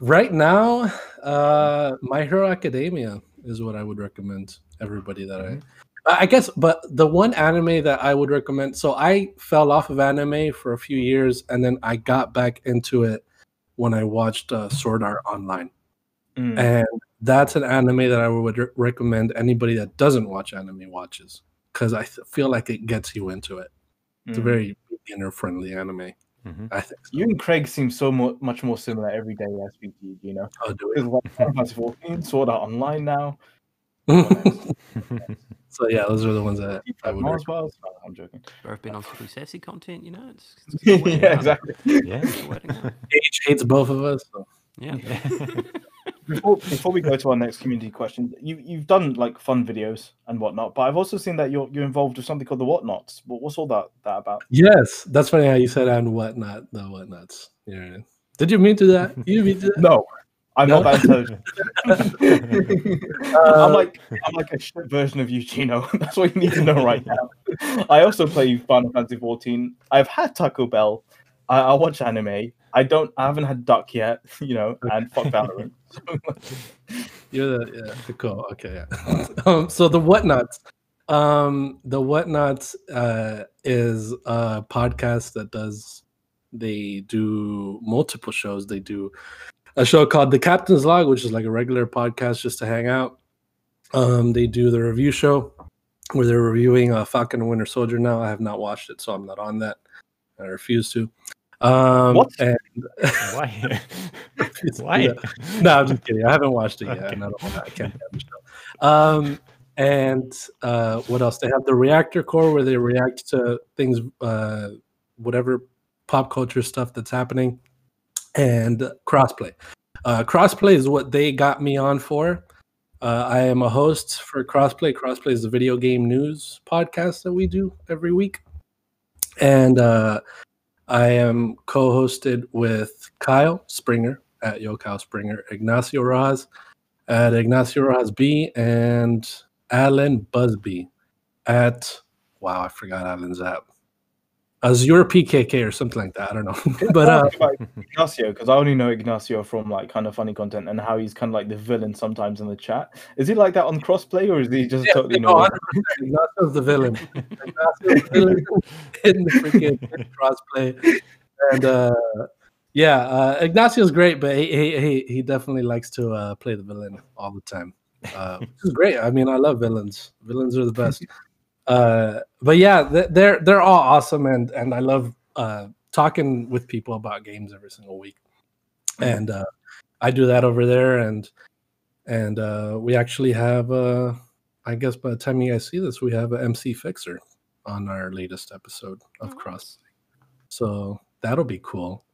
right now, uh, My Hero Academia is what I would recommend everybody that I. I I guess, but the one anime that I would recommend. So I fell off of anime for a few years, and then I got back into it when I watched uh, Sword Art Online, Mm. and that's an anime that I would re- recommend anybody that doesn't watch anime watches because I th- feel like it gets you into it. It's a Mm. very beginner friendly anime. Mhm. I think. So. You and Craig seem so mu- much more similar every day I speak to you. You know, I'll do because like Final Fantasy 14, Sword Art Online now. it. so yeah, those are the ones that I Like would. Mars recommend. Bars? No, I'm joking. Both been on some pretty sassy content, you know. It's, it's yeah, exactly. Yeah. Just waiting out. H hates both of us. So. Yeah. Before, before we go to our next community question, you you've done like fun videos and whatnot, but I've also seen that you're you're involved with something called the Whatnauts. What, what's all that that about? Yes, that's funny how you said and whatnot. The whatnauts. Yeah. Did you mean to that? You mean to that? No, I'm No? not that intelligent. Uh, I'm like I'm like a shit version of you, Gino. That's what you need to know right now. I also play Final Fantasy 14. I've had Taco Bell. I, I watch anime. I don't. I haven't had Duck yet. You know, and fuck Valorant. You're the yeah, the cool. Okay, yeah. um, so the whatnauts. Um, the whatnauts uh, is a podcast that does. They do multiple shows. They do a show called The Captain's Log, which is like a regular podcast just to hang out. Um, they do the review show where they're reviewing uh, Falcon and Winter Soldier. Now I have not watched it, so I'm not on that. I refuse to. Um, What? And Why? Why? that. No, I'm just kidding. I haven't watched it yet, Okay. and I don't. I can't have the show. Um, and uh, what else? They have the Reactor Core where they react to things, uh, whatever pop culture stuff that's happening, and crossplay. Uh, crossplay is what they got me on for. Uh, I am a host for Crossplay. Crossplay is the video game news podcast that we do every week, and uh, I am co-hosted with Kyle Springer at Yo Kyle Springer, Ignacio Rojas at Ignacio Rojas B, and Alan Busby at wow, I forgot Alan's app. Azure PKK or something like that. I don't know, but uh, Like Ignacio, because I only know Ignacio from like kind of funny content and how he's kind of like the villain sometimes in the chat. Is he like that on crossplay or is he just Yeah, totally no, normal? Ignacio's the villain. Ignacio's the villain in the freaking crossplay. And uh, yeah, uh, Ignacio's great, but he, he he he definitely likes to uh, play the villain all the time, uh, which is great. I mean, I love villains. Villains are the best. Uh, but yeah, they're they're all awesome, and and I love uh, talking with people about games every single week. And uh, I do that over there, and and uh, we actually have uh, I guess by the time you guys see this, we have a MC Fixer on our latest episode of Oh, Cross. So that'll be cool.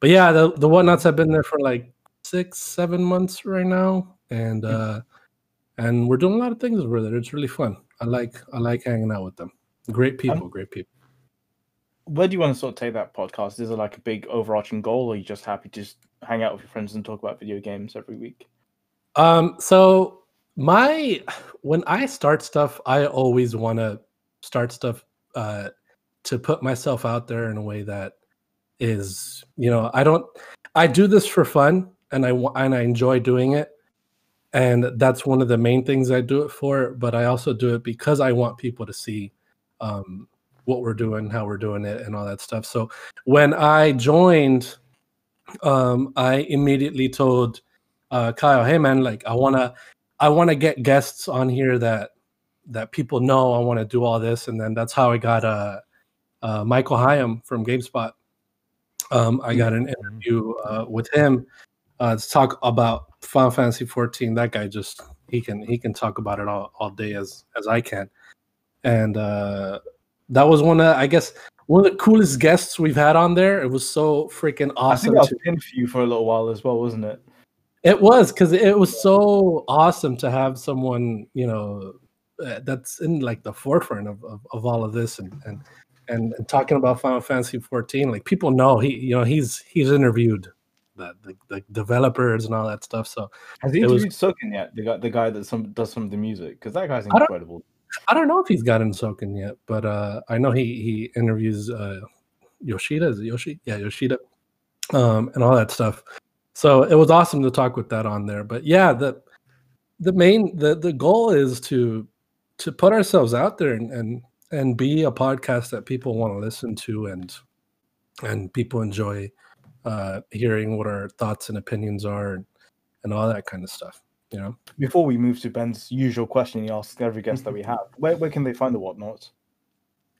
But yeah, the the whatnauts have been there for like six, seven months right now, and uh, and we're doing a lot of things over there. It's really fun. I like I like hanging out with them. Great people, great people. Where do you want to sort of take that podcast? Is it like a big overarching goal, or are you just happy to just hang out with your friends and talk about video games every week? Um, so my when I start stuff, I always want to start stuff uh to put myself out there in a way that is, you know, I don't I do this for fun and I and I enjoy doing it. And that's one of the main things I do it for, but I also do it because I want people to see um what we're doing, how we're doing it and all that stuff. So when I joined um I immediately told uh, Kyle, hey man, like I wanna, I wanna get guests on here that that people know. I want to do all this, and then that's how I got uh, uh, Michael Higham from GameSpot. Um, I got an interview uh, with him uh, to talk about Final Fantasy 14. That guy just he can he can talk about it all, all day as as I can, and uh, that was one of I guess one of the coolest guests we've had on there. It was so freaking awesome. I think I was pinned for you for a little while as well, wasn't it? it was because it was so awesome to have someone, you know, uh, that's in like the forefront of, of, of all of this and, and and and talking about Final Fantasy 14. Like people know he, you know, he's he's interviewed the the, the developers and all that stuff. So Has he It was- Soken yet? The guy, the guy that some does some of the music, because that guy's I don't- incredible. I don't know if he's gotten Soken yet, but uh, I know he he interviews uh, Yoshida. Is it Yoshi? Yeah, Yoshida, um, and all that stuff. So it was awesome to talk with that on there. But yeah, the the main the the goal is to to put ourselves out there and and and be a podcast that people want to listen to and and people enjoy uh hearing what our thoughts and opinions are and, and all that kind of stuff you know Before we move to Ben's usual question he asks every guest that we have, where, where can they find the whatnauts?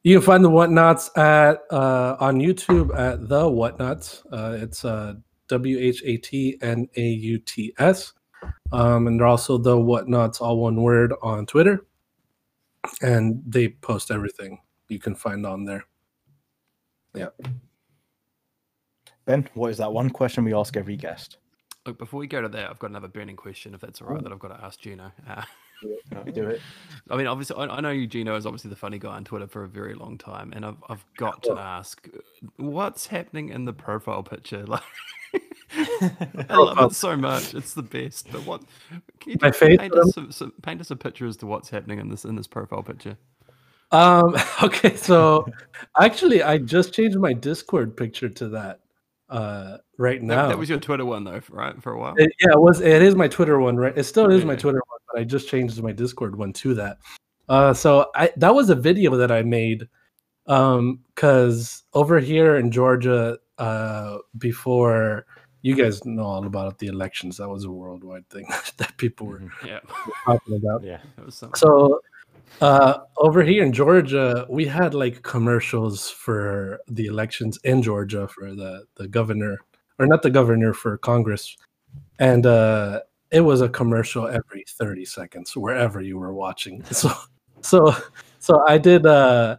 You can find the Whatnauts at uh, on YouTube at the Whatnauts. Uh, it's uh, W H A T N A U T S, um, and they're also the Whatnauts, all one word, on Twitter, and they post everything you can find on there. Yeah. Ben, what is that one question we ask every guest? Look, before we go to that, I've got another burning question, if that's all right, that I've got to ask Gino. Uh, Do it. I mean, obviously, I, I know you, Gino, is obviously the funny guy on Twitter for a very long time, and I've I've got to ask, what's happening in the profile picture? Like, I love it so much; it's the best. But what? Can you My paint us, some, some, paint us a picture as to what's happening in this in this profile picture? Um. Okay. So, actually, I just changed my Discord picture to that. Uh, right now. that was your Twitter one, though, right? For a while. It- yeah, it was. It is my Twitter one, right? It still is my Twitter one, but I just changed my Discord one to that. Uh, so I that was a video that I made, um, because over here in Georgia, uh, before you guys know all about the elections, that was a worldwide thing that people were yeah, talking about. Yeah. that was something. So uh over here in Georgia, we had like commercials for the elections in Georgia for the the governor or not the governor for Congress. And uh it was a commercial every 30 seconds wherever you were watching. So so so I did uh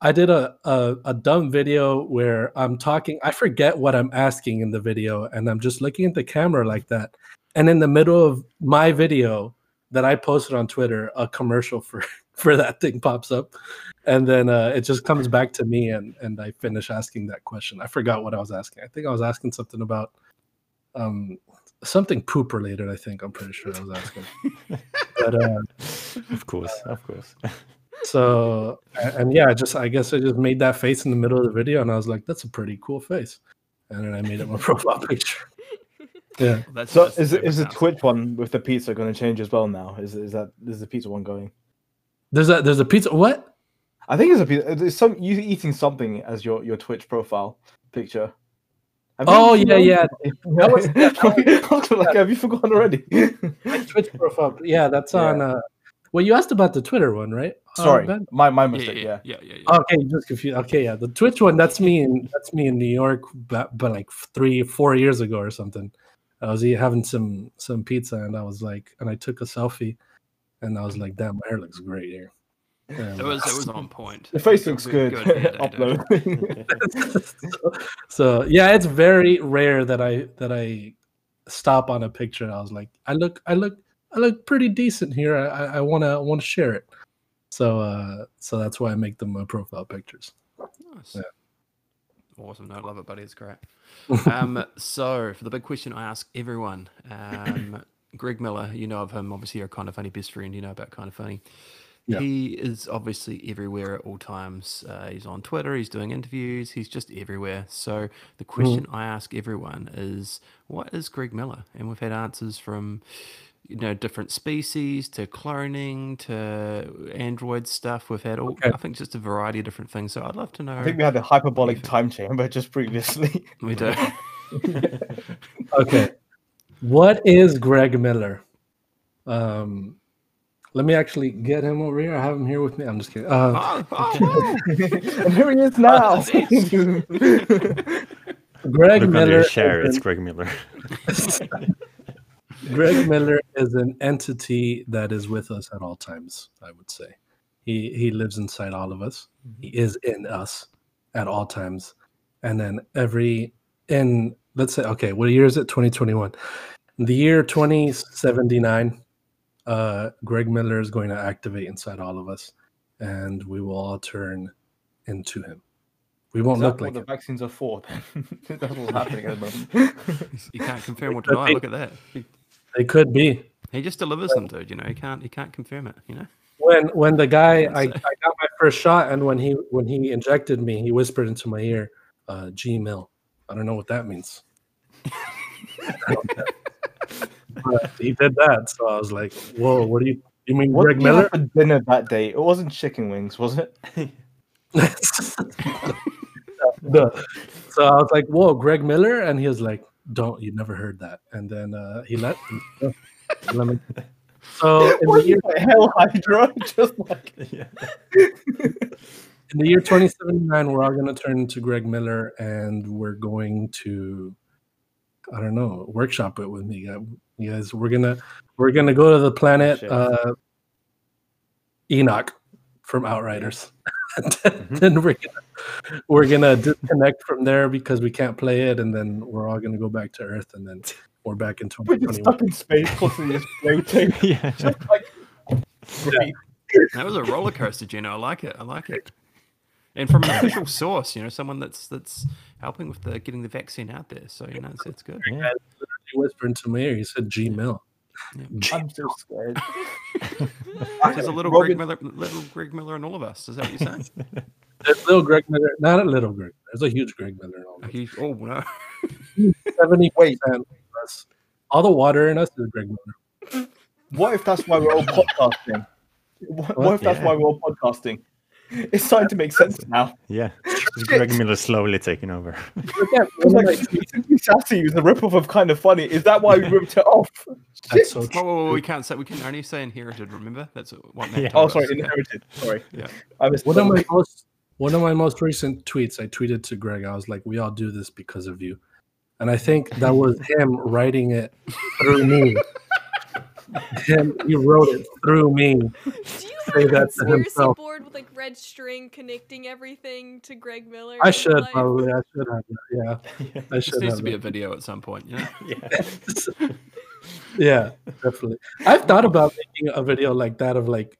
I did a, a a dumb video where I'm talking I forget what I'm asking in the video and I'm just looking at the camera like that. And in the middle of my video, that I posted on Twitter, a commercial for for that thing pops up, and then uh, it just comes back to me, and and I finish asking that question. I forgot what I was asking. I think I was asking something about um something poop related. I think I'm pretty sure I was asking. but uh, Of course, of course. so and yeah, I just I guess I just made that face in the middle of the video, and I was like, that's a pretty cool face, and then I made it my profile picture. Yeah. That's, So is it is the Twitch one with the pizza going to change as well now? Is is that is the pizza one going? There's a there's a pizza. What? I think it's a pizza. There's some you eating something as your your Twitch profile picture. Have Oh, yeah, yeah. That was- I was like, have you forgotten already? Twitch profile. Yeah, that's on. Uh Well, you asked about the Twitter one, right? Uh, Sorry, Ben? my my mistake. yeah, Yeah. yeah, yeah. yeah. Okay, just confused. Okay, yeah, the Twitch one. That's me in that's me in New York, but, but like three, four years ago or something. I was eat- having some some pizza, and I was like, and I took a selfie, and I was like, damn, my hair looks great here. And, It was it was on point. The face looks good. Good hair. Upload. so yeah, it's very rare that I that I stop on a picture and I was like, I look, I look, I look pretty decent here. I I- I wanna want to share it. So uh so that's why I make them my profile pictures. Nice. Yeah. Awesome. No, I love it, buddy. It's great. um, so for the big question I ask everyone, um, Greg Miller, you know of him, obviously you're a kind of funny best friend, you know about kind of funny. Yeah. He is obviously everywhere at all times. Uh, he's on Twitter, he's doing interviews, he's just everywhere. So the question I ask everyone is, what is Greg Miller? And we've had answers from you know different species to cloning to android stuff. We've had all Okay. I think just a variety of different things. So I'd love to know. I think we had the hyperbolic time chamber just previously. We do. Okay. What is Greg Miller? Um let me actually get him over here. I have him here with me. I'm just kidding. Uh, Oh, oh, and here he is now. Greg Look Miller. share. It's Greg Miller. An- Greg Miller is an entity that is with us at all times. I would say he he lives inside all of us. He is in us at all times, and then every in let's say okay, what year is it? 2021. The year 2079. Uh, Greg Miller is going to activate inside all of us, and we will all turn into him. We won't Is that look what like the him. vaccines are for? Then that's what's happening at the moment. you can't confirm or Could deny. Look at that. He, They could be. he just delivers them, dude. You know, he can't he can't confirm it. You know. when when the guy I, I got my first shot and when he when he injected me he whispered into my ear uh gmail i don't know what that means but he did that so i was like whoa what do you You mean What Greg did you Miller? have for dinner that day? It wasn't chicken wings, was it? The- so I was like, "Whoa, Greg Miller," and he was like, "Don't you never heard that?" And then uh, he let, let me. So in the year the hell, Hydra? Just like yeah. in the year 2079, we're all going to turn into Greg Miller, and we're going to, I don't know, workshop it with me, guys. We're gonna we're gonna go to the planet uh, Enoch from Outriders. Mm-hmm. and then, then we're gonna we're gonna disconnect from there because we can't play it, and then we're all gonna go back to Earth, and then we're back in we're just 2021. stuck in space, constantly just floating. yeah. Just like great. That was a roller coaster, Gino. I like it. I like it. And from an official source, you know, someone that's that's helping with the getting the vaccine out there. So you know, it's, it's good. Yeah. He whispered into my. He said, "G Mill." I'm so scared. There's a little Robin- Greg Miller, little Greg Miller, in all of us. Is that what you're saying? There's little Greg Miller, not a little Greg. There's a huge Greg Miller. in all of us. huge- oh no! Seventy Wait. percent of us. All the water in us is Greg Miller. What if that's why we're all podcasting? What, what if that's why we're all podcasting? It's starting to make sense now. Yeah. Just Greg Miller slowly taking over. It's like Simply Sassy was a ripoff of kind of funny. Is that why we ripped it off? That's so Oh, true. whoa, whoa, we can't say we can only say inherited. Remember, that's what Matt Yeah. Oh, sorry, us, inherited. Sorry, Yeah. I missed One of my most one of my most recent tweets, I tweeted to Greg. I was like, "We all do this because of you," and I think that was him writing it through me. Him, he wrote it through me. Do you Say have a conspiracy himself. board with like red string connecting everything to Greg Miller? I should life? probably. I should have. That. Yeah, I This should needs have. to be a video at some point. You know? Yeah. yeah, definitely. I've thought about making a video like that of like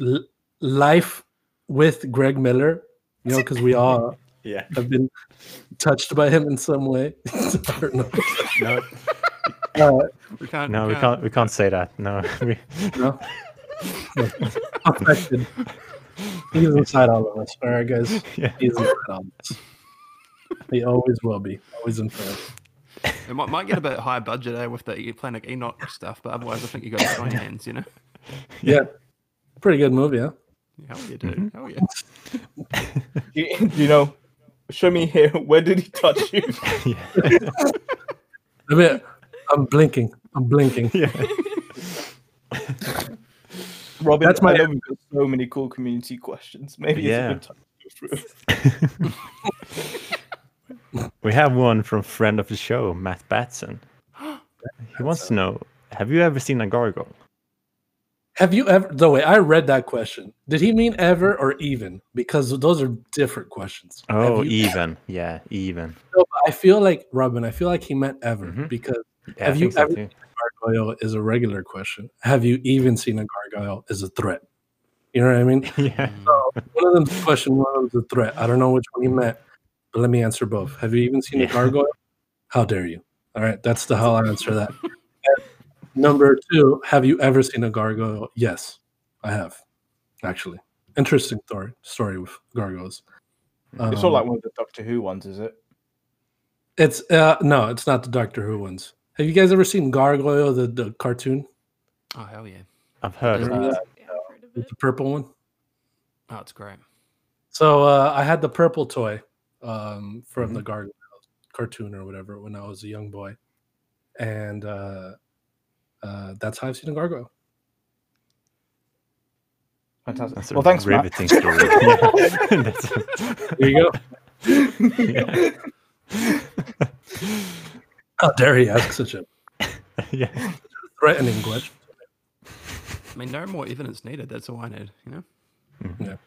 l- life with Greg Miller. You know, because we all Yeah. have been touched by him in some way. I don't know. No, Uh, We can't. no, we can't. We can't say that. No. We, no. No. Affected. He's inside all of us. All right, guys. yeah. He's inside all of us. He always will be. Always in front. It might, might get a bit high budget eh, with the Planet Enoch stuff, but otherwise, I think you got it on your hands. You know? Yeah. Pretty good movie, huh? Hell yeah, dude. Hell yeah. Do you, do you know? Show me here. Where did he touch you? yeah. I mean, I'm blinking. I'm blinking. yeah. Robin, That's That's my- I know we've got so many cool community questions. Maybe Yeah. it's a good time to go through. We have one from friend of the show, Matt Batson. He wants to know: Have you ever seen a gargoyle? Have you ever? The way I read that question, did he mean ever or even? Because those are different questions. Oh, even. Yeah, even. But I feel like Robin. I feel like he meant ever Mhm. because Yeah, Have you so ever- too. gargoyle is a regular question. Have you even seen a gargoyle is a threat? You know what I mean? Yeah. So one of them's a question, one of them's a threat. I don't know which one he meant, let me answer both. Have you even seen Yeah. a gargoyle? How dare you? All right, that's the how I answer that. Number two, have you ever seen a gargoyle? Yes, I have. Actually, interesting story story with gargoyles. It's Um, all like one of the Doctor Who ones, is it? It's uh no, it's not the Doctor Who ones. Have you guys ever seen Gargoyle, the, the cartoon, Oh hell yeah. I've heard of it. Yeah, I've heard of it. the purple one? Oh, it's great. So uh, I had the purple toy um, from Mm-hmm. the Gargoyle cartoon or whatever when I was a young boy, and uh, uh, that's how I've seen a gargoyle. Fantastic. That's a well, thanks, Matt. riveting story. yeah. That's a- There you go. yeah. How dare he ask such a yeah. threatening question? I mean, no more evidence needed. That's all I need. You know.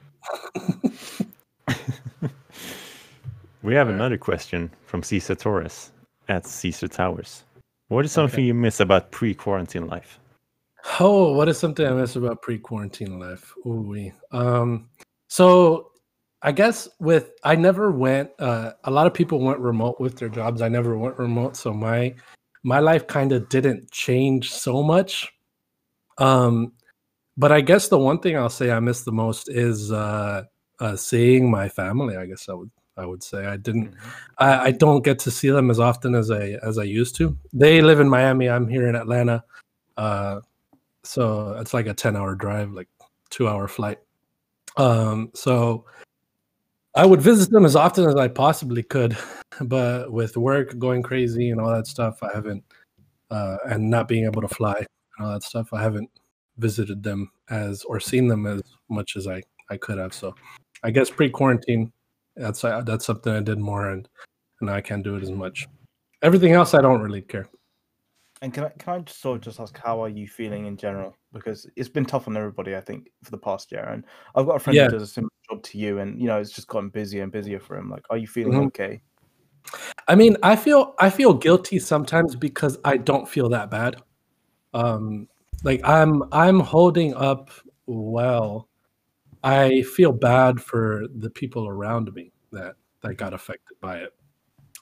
We have another question from Caesar Torres at Caesar Towers. What is something you miss about pre-quarantine life? Oh, what is something I miss about pre-quarantine life? Ooh, um, so I guess with I never went. Uh, a lot of people went remote with their jobs. I never went remote, so my my life kind of didn't change so much. Um, but I guess the one thing I'll say I miss the most is uh, uh, seeing my family. I guess I would I would say I didn't. I, I don't get to see them as often as I as I used to. They live in Miami. I'm here in Atlanta. Uh, so it's like a 10 hour drive like two hour flight um so i would visit them as often as i possibly could but with work going crazy and all that stuff i haven't uh and not being able to fly and all that stuff i haven't visited them as or seen them as much as i i could have so i guess pre-quarantine that's uh, that's something i did more and and i can't do it as much everything else i don't really care And can I can I just sort of just ask how are you feeling in general? Because it's been tough on everybody, I think, for the past year. And I've got a friend Yeah. who does a similar job to you, and you know, it's just gotten busier and busier for him. Like, are you feeling Mhm. okay? I mean, I feel I feel guilty sometimes because I don't feel that bad. Um like I'm I'm holding up well. I feel bad for the people around me that that got affected by it.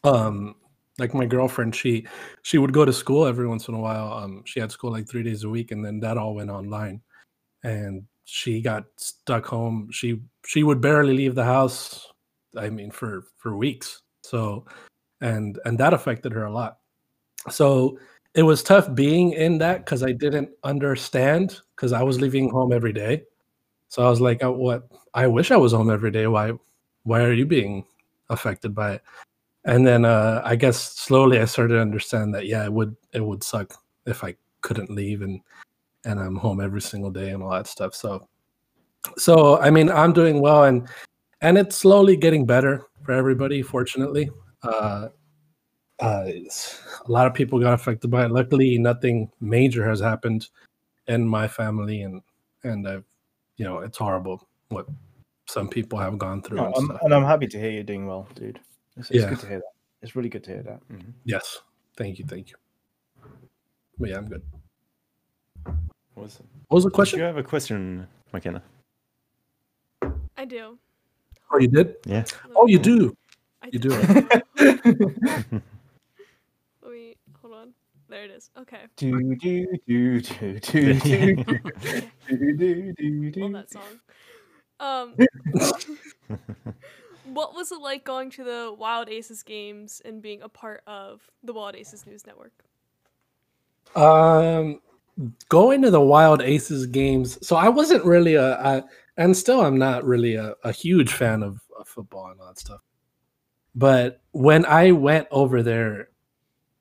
Um like my girlfriend she she would go to school every once in a while. Um she had school like 3 days a week and then that all went online. And she got stuck home. She she would barely leave the house I mean for for weeks. So and and that affected her a lot. So it was tough being in that because I didn't understand because I was leaving home every day. So I was like, "Oh, "What? I wish I was home every day. Why? Why are you being affected by it?" And then uh, I guess slowly I started to understand that yeah, it would it would suck if I couldn't leave and and I'm home every single day and all that stuff. So so I mean I'm doing well and and it's slowly getting better for everybody. Fortunately, uh, uh, a lot of people got affected by it. Luckily, nothing major has happened in my family, and and I've, you know, it's horrible what some people have gone through. No, and I'm, and I'm happy to hear you're doing well, dude. It's, it's Yeah. good to hear that. It's really good to hear that. Mm-hmm. Yes, thank you, thank you. But yeah, I'm good. Was, What was the did question? you have a question, McKenna? I do. Oh, you did? Yeah. Oh, you do. I You do. do. Let me hold on. There it is. Okay. Do do do do do do do do do do. Love that song. Um, what was it like going to the Wild Aces games and being a part of the Wild Aces News Network? Um, going to the Wild Aces games. So I wasn't really a, I, and still I'm not really a, a huge fan of, of football and all that stuff. But when I went over there,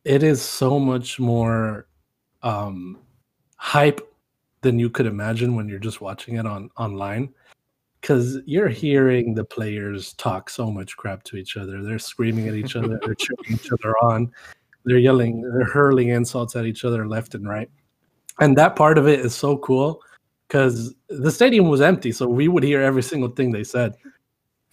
it is so much more um, hype than you could imagine when you're just watching it on online. Because you're hearing the players talk so much crap to each other. They're screaming at each other. They're cheering each other on they're yelling they're hurling insults at each other left and right and that part of it is so cool because the stadium was empty so we would hear every single thing they said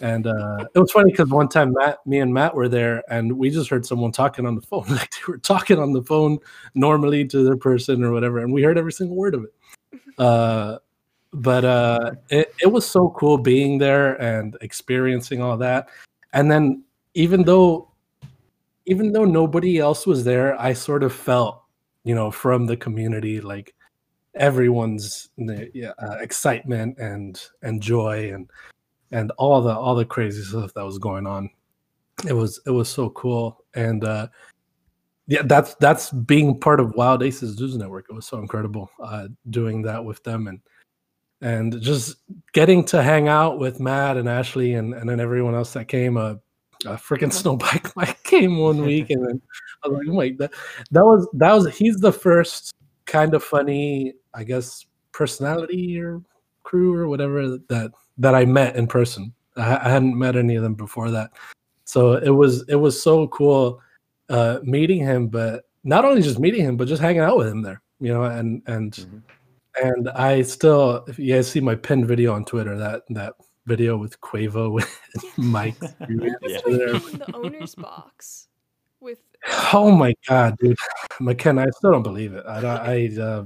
and uh, it was funny because one time matt me and matt were there and we just heard someone talking on the phone. Like they were talking on the phone normally to their person or whatever and we heard every single word of it. Uh, but uh, it, it was so cool being there and experiencing all that. And then even though even though nobody else was there, I sort of felt, you know, from the community, like everyone's uh, excitement and and joy and and all the all the crazy stuff that was going on. It was it was so cool, and uh, yeah, that's that's being part of Wild Aces News Network. It was so incredible uh, doing that with them and and just getting to hang out with Matt and Ashley and and then everyone else that came. Uh, a freaking snowbike bike came one week and then I was like, oh my that that was that was he's the first kind of funny, I guess, personality or crew or whatever that that I met in person. I, I hadn't met any of them before that. So it was it was so cool uh meeting him, but not only just meeting him, but just hanging out with him there, you know, and and and I still if you guys see my pinned video on Twitter, that that video with Quavo with Mike. What was like being in the owner's box with Oh my god, dude, McKenna, I still don't believe it. I don't, I, uh,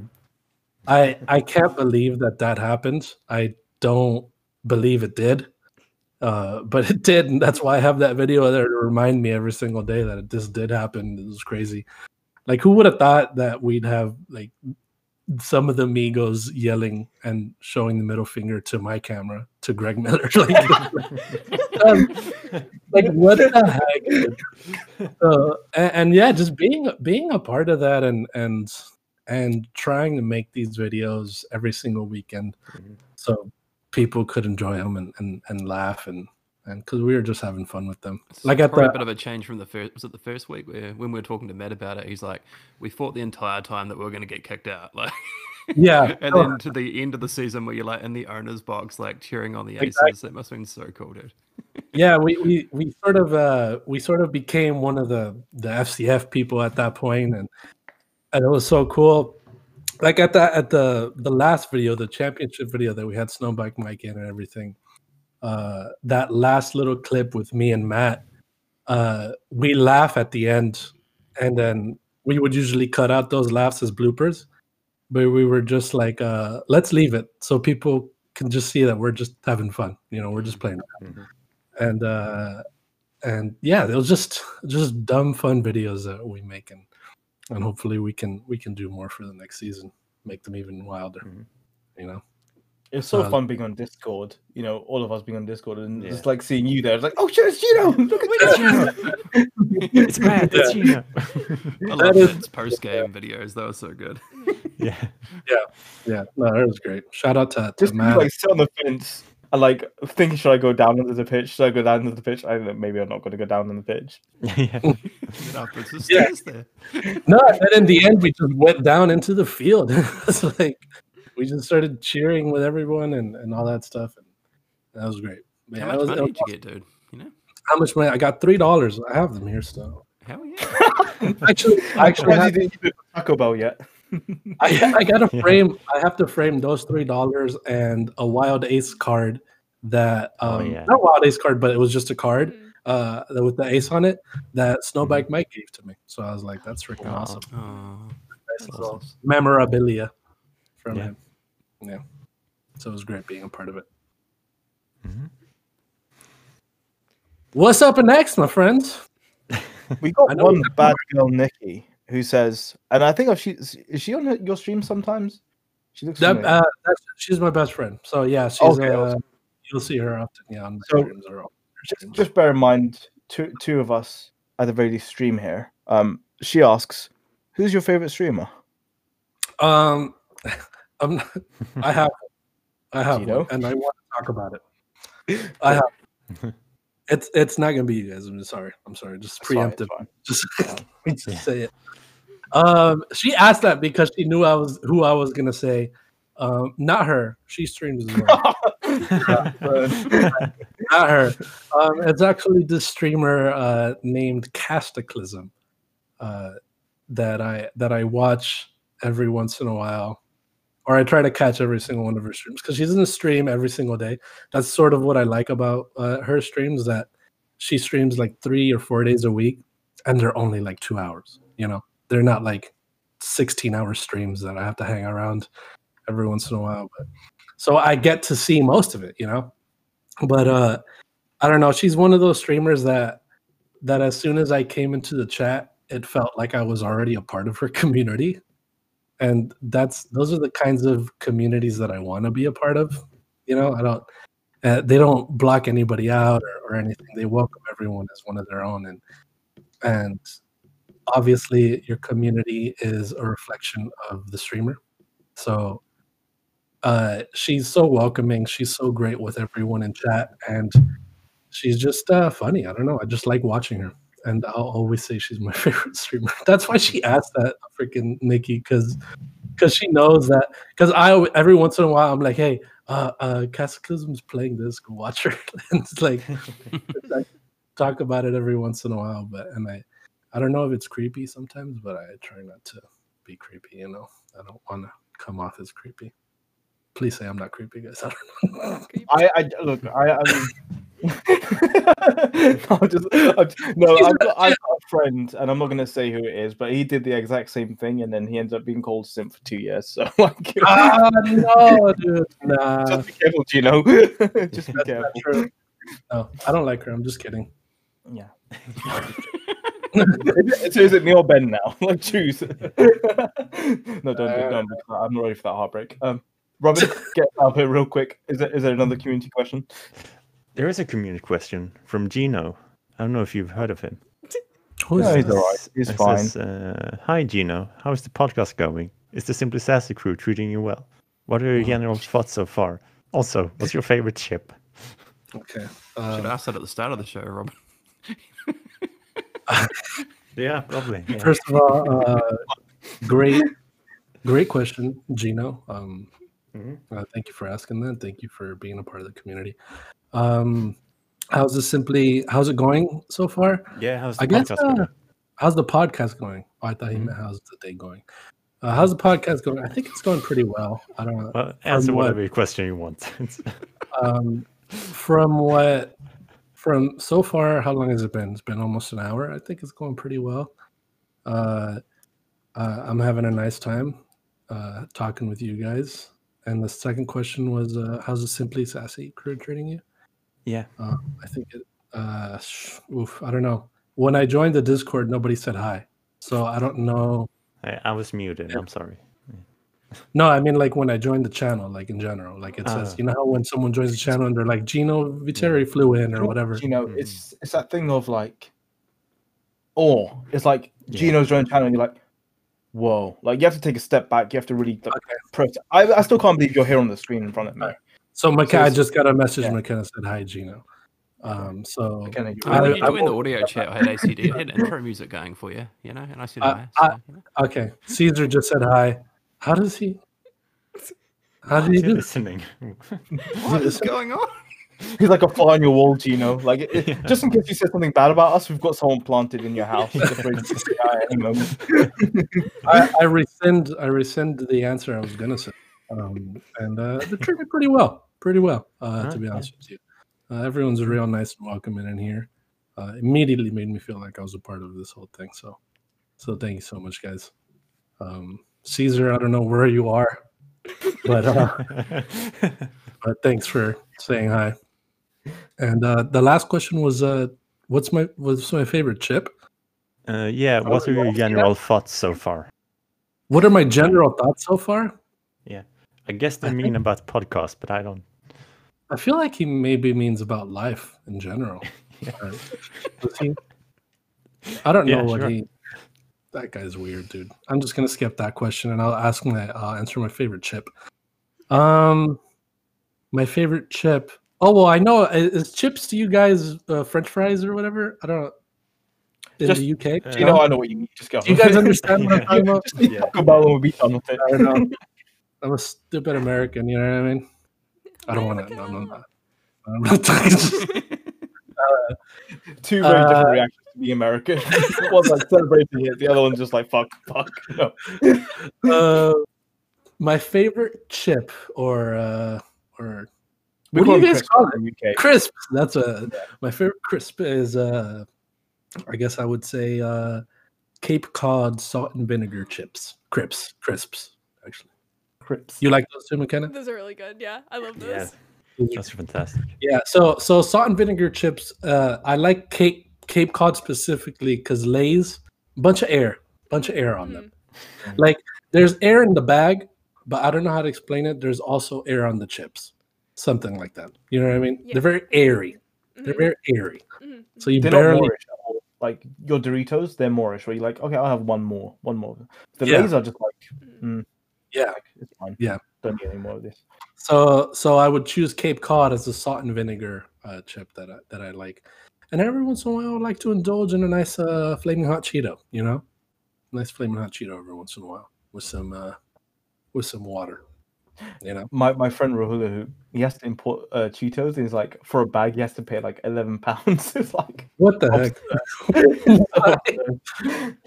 I, I can't believe that that happened. I don't believe it did, uh, but it did, and that's why I have that video there to remind me every single day that it, this did happen. It was crazy. Like, who would have thought that we'd have like some of the Migos yelling and showing the middle finger to my camera to Greg Miller? like, um, like what the heck? uh, and, and yeah, just being being a part of that and and and trying to make these videos every single weekend so people could enjoy them and, and, and laugh and and because we were just having fun with them. It's Like at the a bit of a change from the first. Was it the first week where when we were talking to Matt about it? He's like, "We thought the entire time that we were going to get kicked out." Like, Yeah, and then to the end of the season where you're like in the owner's box, like cheering on the Exactly. aces. That must have been so cool, dude. yeah, we, we we sort of uh we sort of became one of the the FCF people at that point, and and it was so cool. Like at that at the the last video, the championship video that we had Snowbike Mike in and everything. Uh, that last little clip with me and Matt, uh, we laugh at the end, and then we would usually cut out those laughs as bloopers. But we were just like, uh, let's leave it so people can just see that we're just having fun. You know, we're just playing and uh and yeah it was just just dumb fun videos that we make and and hopefully we can we can do more for the next season make them even wilder you know It's so Uh, fun being on Discord. You know, all of us being on Discord and Yeah. just like seeing you there. It's like, oh shit, it's Gino! Look at that! it's Matt. It's Gino. I love is- Matt's post game videos. That was so good. yeah. yeah yeah. no it was great shout out to, to Just matt like sit on the fence and like thinking, should I go down into the pitch? Should I go down into the pitch? I don't. Maybe I'm not going to go down in the pitch. yeah. Get up, it's just Yeah. no and in the end we just went down into the field it's like we just started cheering with everyone and and all that stuff and that was great But How much was- money was did you get, dude? You know? how much money i got three dollars i have them here still Hell yeah. actually I actually Surprised have, you didn't it Taco Bell yet. I, I gotta Yeah. frame. I have to frame those three dollars and a wild ace card that Oh, um yeah. not wild ace card, but it was just a card Mhm. uh with the ace on it that Snowbike Mike gave to me. So I was like, that's freaking Wow. awesome. Oh, Nice that's awesome. memorabilia from Yeah. him. Yeah. So it was great being a part of it. Mhm. What's up next, my friends? We got one bad girl, Nikki, who says, and I think if she is she on her- your stream sometimes? She looks. That, uh, that's, she's my best friend. So yeah, she's Okay, uh, awesome. you'll see her often. Yeah, on So- streams or just, just bear in mind, two two of us at the very least stream here. Um, she asks, "Who's your favorite streamer?" Um, I'm not, I have, I have, one, and I want to talk about it. I have. It's it's not gonna be you guys. I'm sorry. I'm sorry. Just It's fine, preemptive. fine. Just, let me just say it. Um, she asked that because she knew I was who I was gonna say. Um, not her. She streams as well. not her. Um, it's actually this streamer uh, named Castaclysm uh, that I that I watch every once in a while, or I try to catch every single one of her streams because she's in a stream every single day. That's sort of what I like about uh, her streams that she streams like three or four days a week, and they're only like two hours. You know, they're not like sixteen hour streams that I have to hang around every once in a while. But so I get to see most of it. You know, but uh I don't know. She's one of those streamers that that as soon as I came into the chat, it felt like I was already a part of her community. And that's those are the kinds of communities that I want to be a part of. You know, I don't uh, they don't block anybody out or, or anything. They welcome everyone as one of their own and and obviously your community is a reflection of the streamer. So uh, she's so welcoming. She's so great with everyone in chat, and she's just uh, funny. I don't know. I just like watching her, and I'll always say she's my favorite streamer. That's why she asked that freaking Nikki, because because she knows that. Because I alwa- every once in a while I'm like, hey, uh, uh, Cataclysm's playing this. Go watch her. and it's like I talk about it every once in a while, but and I I don't know if it's creepy sometimes, but I try not to be creepy. You know, I don't want to come off as creepy. Please say I'm not creepy, guys. I don't know. I, I look. I, I mean, no, I'm just, I'm, no. I've got, I've got a friend, and I'm not going to say who it is, but he did the exact same thing, and then he ends up being called simp for two years. So, like, ah, no, dude. Nah. just be careful, Gino. just be careful. No, I don't like her. I'm just kidding. Yeah. so is it me or Ben now? Like choose. no, don't do don't. that. I'm not ready for that heartbreak. Um, Robin, get out here real quick. Is there is there another community question? There is a community question from Gino. I don't know if you've heard of him. Who is No, he's all right. He's It fine. says, uh, Hi, Gino. How's the podcast going? Is the Simply Sassy crew treating you well? What are your general thoughts so far? Also, what's your favorite chip? Okay. Should Uh, ask that at the start of the show, Robin. Yeah, probably. yeah. first of all, uh, great, great question, Gino. Um, Mhm. uh, thank you for asking that. Thank you for being a part of the community. Um, how's this simply? How's it going so far? Yeah, how's the I podcast going? Uh, how's the podcast going? Oh, I thought he meant how's the day going. Uh, how's the podcast going? I think it's going pretty well. I don't know. Well, answer what? whatever question you want. Um, from what, from so far, how long has it been? It's been almost an hour. I think it's going pretty well. Uh, uh, I'm having a nice time uh, talking with you guys. And the second question was, uh, how's the Simply Sassy crew treating you? Yeah. Uh, I think it, uh, sh- oof, I don't know. When I joined the Discord, nobody said hi. So I don't know. I, I was muted. I'm sorry. No, I mean like when I joined the channel, like in general, like it says, Ah. you know how when someone joins the channel and they're like Gino Viteri flew in or whatever. You know, Mhm. it's it's that thing of like, or it's like Yeah. Gino's joined channel, and you're like, whoa, like you have to take a step back. You have to really like, Okay. process. I, I still can't believe you're here on the screen in front of me. Alright. So McKenna, I just got a message. yeah. McKenna said hi, Gino. Um, so McKenna, you- I- when you I joined the audio chat, I had ACD, I had intro music going for you, you know, and I said I- hi. I- so, you know. okay, Caesar just said hi. How does he? How did he You're do? listening. What is going on? He's like a fly on your wall, Gino. Like, it, it- just in case you said something bad about us, we've got someone planted in your house. just ready to say hi at any moment. I, I rescind. I rescind the answer I was gonna say. Um, and uh, they treat me pretty well, pretty well. Uh, to be honest with you, uh, everyone's real nice and welcoming in here. Uh, immediately made me feel like I was a part of this whole thing. So, so thank you so much, guys. Um, Caesar, I don't know where you are, but uh, but thanks for saying hi. And uh, the last question was, uh, what's my what's my favorite chip? uh, yeah, what are your that? general thoughts so far? What are my general thoughts so far? Yeah, I guess they mean about podcast, but I don't. I feel like he maybe means about life in general. Yeah. Uh, he? I don't know Yeah, what sure. he. That guy's weird, dude. I'm just gonna skip that question and I'll ask my. I'll answer my favorite chip. Um, my favorite chip. Oh well, I know. i- Is chips to you guys uh, French fries or whatever? I don't know. In Just- the UK, uh, You know, I know what you mean. Just go. do you guys understand what I'm talking about? Just leave Taco Bell when we be done with it. I don't know. I'm a stupid American. You know what I mean? I don't want to. No, I'm not. I'm not talking. Two very Uh, different reactions to the American. One's like celebrating it, the other one's just like fuck, fuck. No. uh, my favorite chip or uh, or We What do call you them guys crisps call in the UK. crisp. That's a my favorite crisp is uh, I guess I would say uh, Cape Cod salt and vinegar chips. Crisps, crisps. Actually, Crips. you like those too, McKenna? Those are really good. Yeah, I love those. Yeah, those. that's fantastic. Yeah. So so salt and vinegar chips. Uh, I like Cape Cape Cod specifically because Lay's bunch of air, bunch of air on them. Like there's air in the bag, but I don't know how to explain it. There's also air on the chips, something like that. You know what I mean? Yeah. They're very airy. They're Mhm, very airy. mhm, So you They're barely. moreish at all. Like your Doritos, they're moreish. Where you're like, okay, I'll have one more, one more. The Yeah. Lays are just like, mhm. Yeah. like, it's fine. Yeah. Don't need any more of this. So so I would choose Cape Cod as a salt and vinegar uh, chip that I, that I like. And every once in a while, I would like to indulge in a nice uh, flaming hot Cheeto. You know, nice flaming hot Cheeto every once in a while with some uh, with some water. You know. My my friend Rahula, who he has to import uh, Cheetos, and he's like, for a bag, he has to pay like eleven pounds. it's like, What the heck?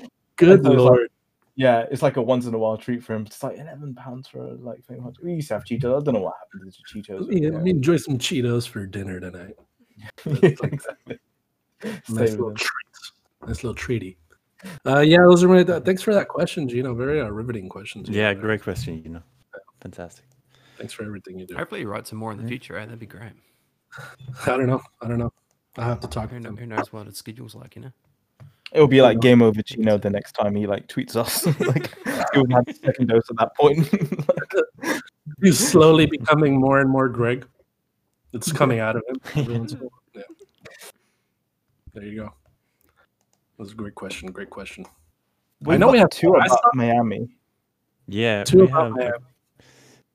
Good lord. Yeah, it's like a once in a while treat for him. It's like eleven pounds for like flaming hot. We used to have Cheetos. I don't know what happened to the Cheetos. Let me, let me enjoy some Cheetos for dinner tonight. Yeah, exactly. Nice little treat. Nice little treaty. Uh, yeah, those are my. th- thanks for that question, Gino. Very uh, riveting questions. Yeah, great question. You know, fantastic. Thanks for everything you do. Hopefully, you write some more in the future. Eh? That'd be great. I don't know. I don't know. I have to talk Who, to kno- him. who knows what its schedule's like, you know? It'll be like game over Chino the next time he like tweets us. like he would have the second dose at that point. He's slowly becoming more and more Greg. It's coming out of him. every once in a while. Yeah. There you go. That was a great question. Great question. we know know we we have- have two I about saw- Miami. Yeah, Two we about have. Miami.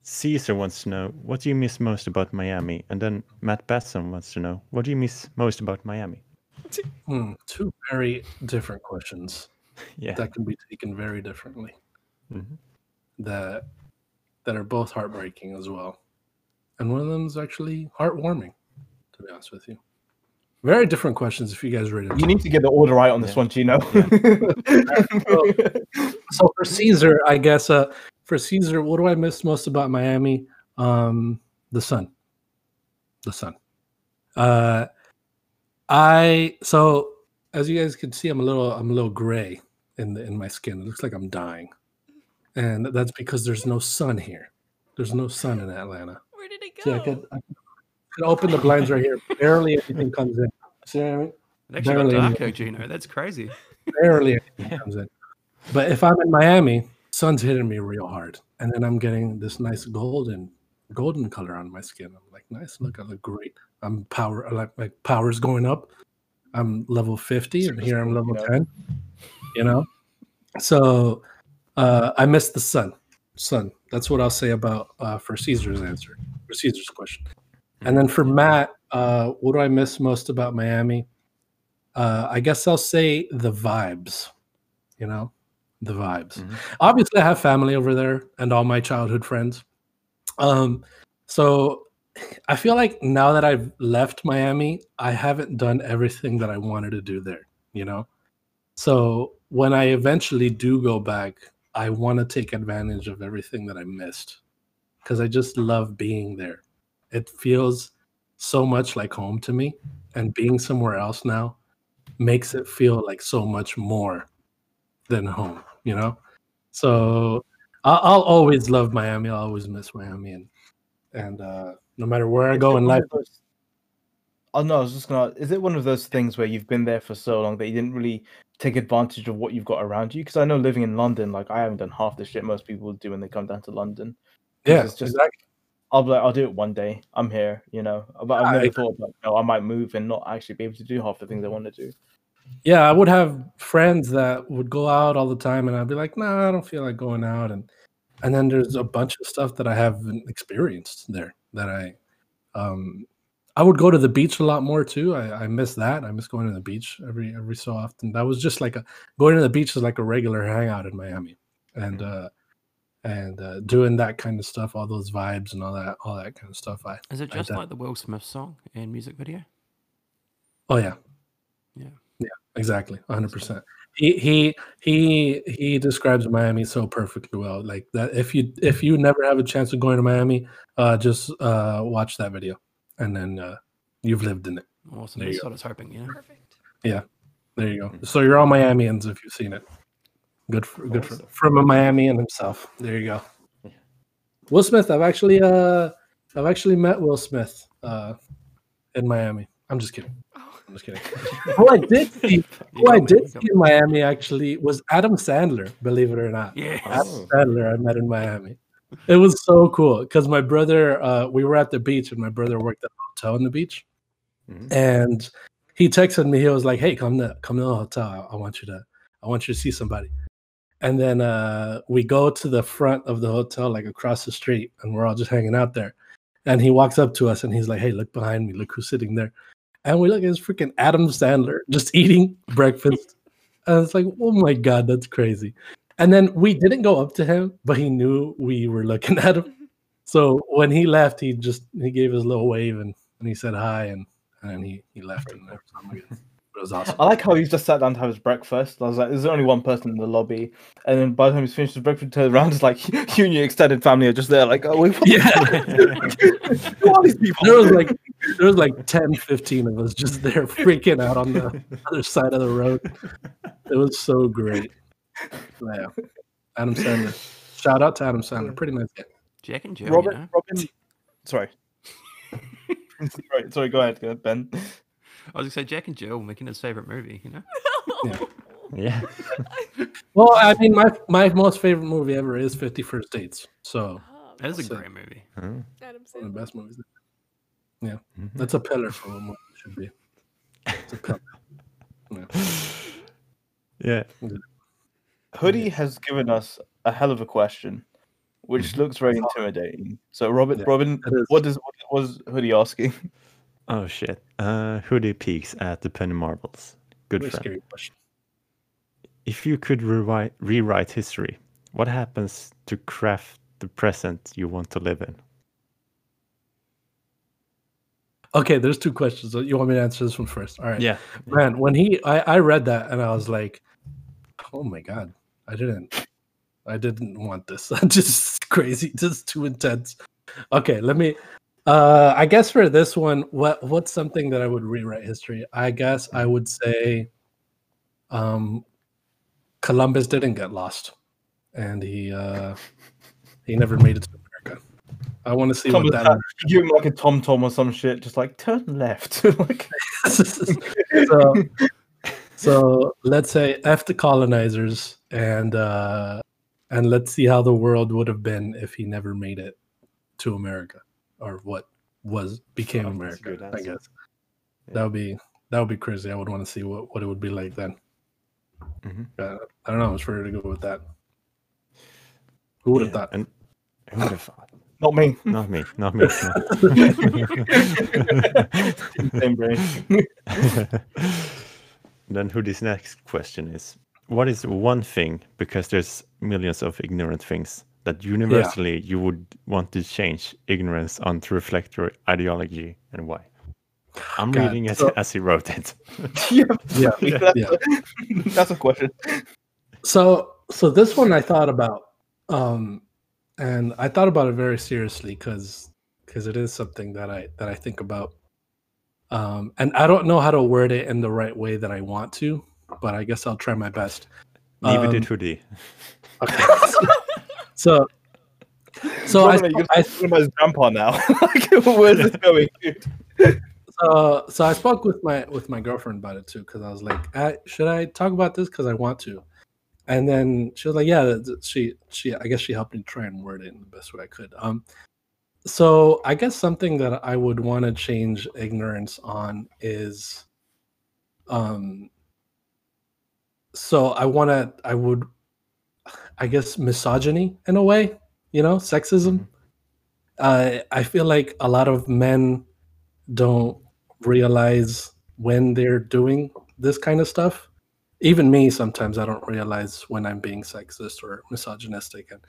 Caesar wants to know what do you miss most about Miami, and then Matt Batson wants to know what do you miss most about Miami. Hmm, two very different questions Yeah. that can be taken very differently. Mhm. That that are both heartbreaking as well, and one of them is actually heartwarming. To be honest with you, very different questions. If you guys read to You need to get the order right on this Yeah. one, Gino. so for Caesar, I guess uh, for Caesar, what do I miss most about Miami? Um, the sun, the sun. Uh, I so as you guys can see, I'm a little I'm a little gray in the in my skin. It looks like I'm dying, and that's because there's no sun here. There's no sun in Atlanta. Where did it See, go? I could, I could open the blinds right here. Barely anything comes in. See what I mean? It actually Barely got anything Gino. That's crazy. barely anything comes in. But if I'm in Miami, sun's hitting me real hard, and then I'm getting this nice golden, golden color on my skin. I'm like, nice, look, I look great. I'm power, like my power's going up. I'm level 50, and here I'm level 10. You know, so uh, I miss the sun. Sun. That's what I'll say about uh, for Caesar's answer, for Caesar's question. And then for Matt, uh, what do I miss most about Miami? Uh, I guess I'll say the vibes. You know, the vibes. Mhm. Obviously, I have family over there and all my childhood friends. Um, so I feel like now that I've left Miami, I haven't done everything that I wanted to do there. You know, so when I eventually do go back, I want to take advantage of everything that I missed because I just love being there. It feels so much like home to me, and being somewhere else now makes it feel like so much more than home, you know? So I- I'll always love Miami. I'll always miss Miami. And, and uh, no matter where I go in life, those- Oh no, I was just gonna. Is it one of those things where you've been there for so long that you didn't really take advantage of what you've got around you? Because I know living in London, like I haven't done half the shit most people do when they come down to London. yeah, it's just exactly. I'll be like, I'll do it one day. I'm here, you know. But I've never agree. thought like, no, oh, I might move and not actually be able to do half the things I want to do. yeah, I would have friends that would go out all the time, and I'd be like, "Nah, I don't feel like going out." And and then there's a bunch of stuff that I haven't experienced there that I, um, I would go to the beach a lot more too. I, I miss that. I miss going to the beach every every so often. That was just like a going to the beach is like a regular hangout in Miami, and uh, and uh, doing that kind of stuff, all those vibes and all that, all that kind of stuff. I Is it just def- like the Will Smith song and music video? Oh yeah. Yeah. Yeah, exactly. 100%. He he he he describes Miami so perfectly well. Like that if you if you never have a chance of going to Miami, uh just uh watch that video and then uh you've lived in it. Awesome. There you That's go. what I was hoping, you know? There you go. So you're all Miamians if you've seen it. Good for good for, from a Miamian himself. There you go. Will Smith, I've actually uh I've actually met Will Smith uh in Miami. I'm just kidding. Oh, I'm just kidding. Who I did see who I did see in Miami actually was Adam Sandler, believe it or not. Yes. Adam. Sandler I met in Miami. It was so cool because my brother, uh, we were at the beach and my brother worked at a hotel on the beach. Mhm. And he texted me, he was like, Hey, come to come to the hotel. I, I want you to I want you to see somebody. And then uh, we go to the front of the hotel, like across the street, and we're all just hanging out there. And he walks up to us and he's like, Hey, look behind me, look who's sitting there. And we look at this freaking Adam Sandler just eating breakfast. And it's like, oh my God, that's crazy. And then we didn't go up to him, but he knew we were looking at him. So when he left, he just he gave his little wave and, and he said hi and and he, he left and was, it was awesome. I like how he's just sat down to have his breakfast. I was like, there's only one person in the lobby, and then by the time he's finished his breakfast, he turns around, it's like you and your extended family are just there, like, oh, wait, Yeah. who are these people? There was like there was like 10, 15 of us just there freaking out on the other side of the road. It was so great. Yeah. Adam Sandler. Shout out to Adam Sandler. Pretty nice guy. Jack and Jill, Robin, you know? Robin, sorry. sorry, sorry, go ahead, go ahead, Ben. I was going to say Jack and Jill making his favorite movie, you know? Yeah. Yeah. Well, I mean, my my most favorite movie ever is Fifty First Dates. So Oh, That is a So- great movie. Huh? Adam one of the best movies. Yeah, Mhm. that's a pillar for what movie should be. It's a pillar. Yeah. Yeah. Hoodie has given us a hell of a question. which looks very intimidating. So, Robert, Yeah, Robin, what does what was Hoodie asking? Oh shit. Uh, Hoodie peeks at the penny marbles. Good Very friend. scary question. If you could rewrite rewrite history, what happens to craft the present you want to live in? Okay, there's two questions. You want me to answer this one first? All right. Yeah. Man, when he I, I read that and I was like, oh my god, I didn't I didn't want this. That's just crazy, just too intense. Okay, let me uh I guess for this one, what what's something that I would rewrite history? I guess I would say um Columbus didn't get lost and he uh he never made it to America. I want to see what that give him like a tom tom or some shit, just like turn left. like so, so let's say F the colonizers and uh and let's see how the world would have been if he never made it to America or what was became Oh, America, I answer. guess. That would be that would be crazy. I would want to see what, what it would be like then. Mhm. Uh, I don't know. I was ready to go with that. Who would have Yeah, thought? And who would have thought? not me. Not me. Not me. Same brain. then Hoodie's next question is what is one thing because there's millions of ignorant things that universally you would want to change ignorance on to reflect your ideology and why. I'm God, reading it. so- as he wrote it. Yeah, Yeah, that's, yeah. A, that's a question. so so this one i thought about um and i thought about it very seriously because because it is something that i that i think about. Um and i don't know how to word it in the right way that i want to but i guess i'll try my best. Neither Um, did hoodie. Okay so so I, Robin, you're I about his grandpa now. like, where's this going? so so I spoke with my with my girlfriend about it too because I was like, I, should I talk about this because I want to, and then she was like, yeah. She she I guess she helped me try and word it in the best way I could. Um, so I guess something that I would want to change ignorance on is, um. So I want to I would, I guess misogyny in a way, you know, sexism. Uh, I feel like a lot of men don't realize when they're doing this kind of stuff. Even me, sometimes I don't realize when I'm being sexist or misogynistic, and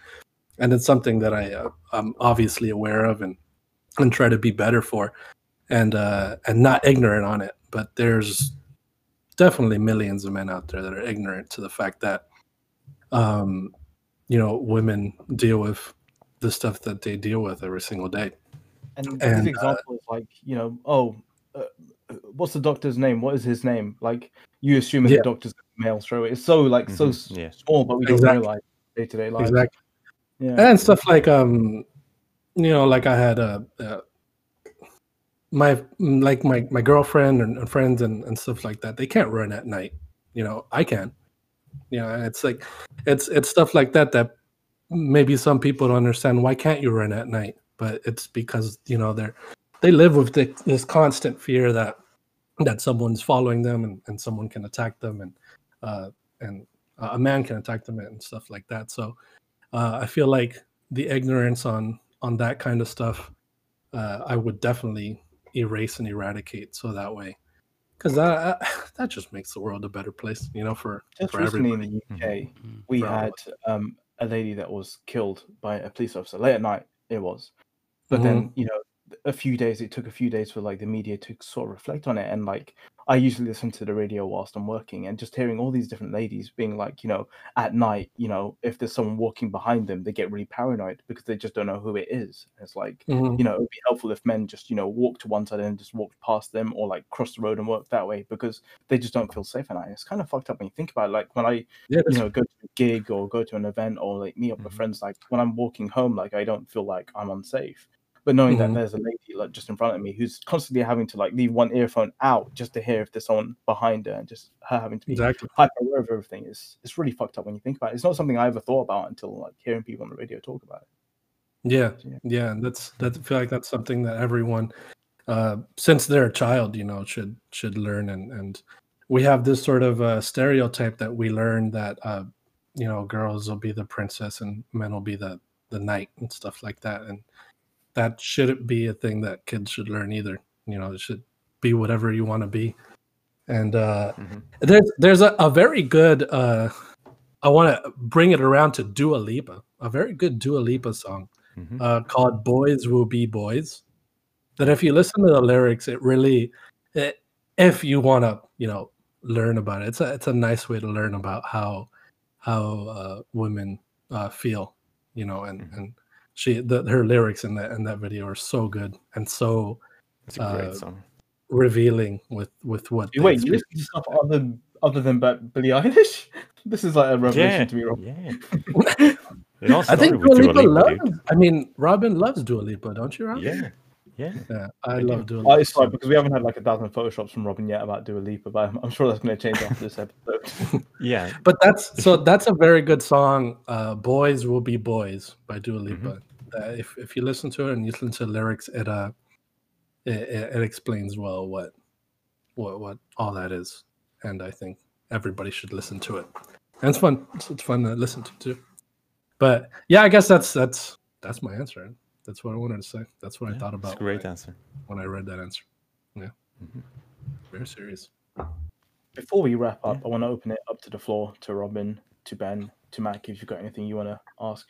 and it's something that I uh, I'm obviously aware of and and try to be better for, and uh, and not ignorant on it. But there's definitely millions of men out there that are ignorant to the fact that, um, you know, women deal with the stuff that they deal with every single day. And, And, his uh, example is like, you know, oh, uh, what's the doctor's name? What is his name? Like, you assume Yeah. the doctor's male throw it. It's so like so Mhm, s- yeah. small, but we don't realize day to day life. Exactly. Yeah. and stuff like um you know like i had a. uh my like my my girlfriend and, and friends and, and stuff like that they can't run at night you know i can know it's like it's it's stuff like that that maybe some people don't understand why can't you run at night but it's because you know they're they live with the, this constant fear that that someone's following them and, and someone can attack them and uh and a man can attack them and stuff like that so uh, I feel like the ignorance on on that kind of stuff, uh, I would definitely erase and eradicate. So that way, because that that just makes the world a better place, you know, for Just for recently everybody. in the UK, Mhm. we For had um, a lady that was killed by a police officer late at night. It was, but Mm-hmm. then you know, a few days. It took a few days for like the media to sort of reflect on it, and like I usually listen to the radio whilst I'm working, and just hearing all these different ladies being like, you know, at night, you know, if there's someone walking behind them, they get really paranoid because they just don't know who it is. It's like Mhm. you know, it would be helpful if men just, you know, walk to one side and just walk past them or like cross the road and work that way because they just don't feel safe at night. It's kind of fucked up when you think about it. Like when I, Yeah, you know, go to a gig or go to an event or like meet up with Mhm. friends, like when I'm walking home, like I don't feel like I'm unsafe. But knowing Mhm. that there's a lady like just in front of me who's constantly having to like leave one earphone out just to hear if there's someone behind her and just her having to be exactly. hyper aware of everything is it's really fucked up when you think about it. It's not something I ever thought about until like hearing people on the radio talk about it. Yeah, Yeah. yeah, and that's that. I feel like that's something that everyone, uh, since they're a child, you know, should should learn. And and we have this sort of uh, stereotype that we learn that uh, you know girls will be the princess and men will be the the knight and stuff like that. And that shouldn't be a thing that kids should learn either. You know, it should be whatever you want to be. And uh, Mhm. there's there's a, a very good uh, I want to bring it around to Dua Lipa, a very good Dua Lipa song Mhm. uh, called "Boys Will Be Boys." That if you listen to the lyrics, it really, it, if you want to, you know, learn about it, it's a it's a nice way to learn about how how uh, women uh, feel, you know, and Mhm. and she the, her lyrics in that in that video are so good and so It's a great uh, song. revealing with with what. You they Wait, you listen to stuff other other than Ba- Billie Eilish? This is like a revelation Yeah, to me, Rob. yeah. I think started with Dua Lipa loves. Lipa, dude. I mean, Robin loves Dua Lipa, don't you, Rob? Yeah, yeah. yeah. I, I love do. Dua Oh, Lipa. it's like because we haven't had like a thousand photoshops from Robin yet about Dua Lipa, but I'm, I'm sure that's going to change after this episode. Yeah, but that's so that's a very good song. Uh, "Boys Will Be Boys" by Dua Mm-hmm. Lipa. Uh, if if you listen to it and you listen to the lyrics, it uh, it, it, it explains well what what what all that is, and I think everybody should listen to it. And it's fun. It's, it's fun to listen to too. But yeah, I guess that's that's that's my answer. That's what I wanted to say. That's what I yeah, thought It's about a great when, I, answer. when I read that answer. Yeah, Mhm. very serious. Before we wrap up, I want to open it up to the floor to Robin, to Ben, to Mac. If you've got anything you want to ask,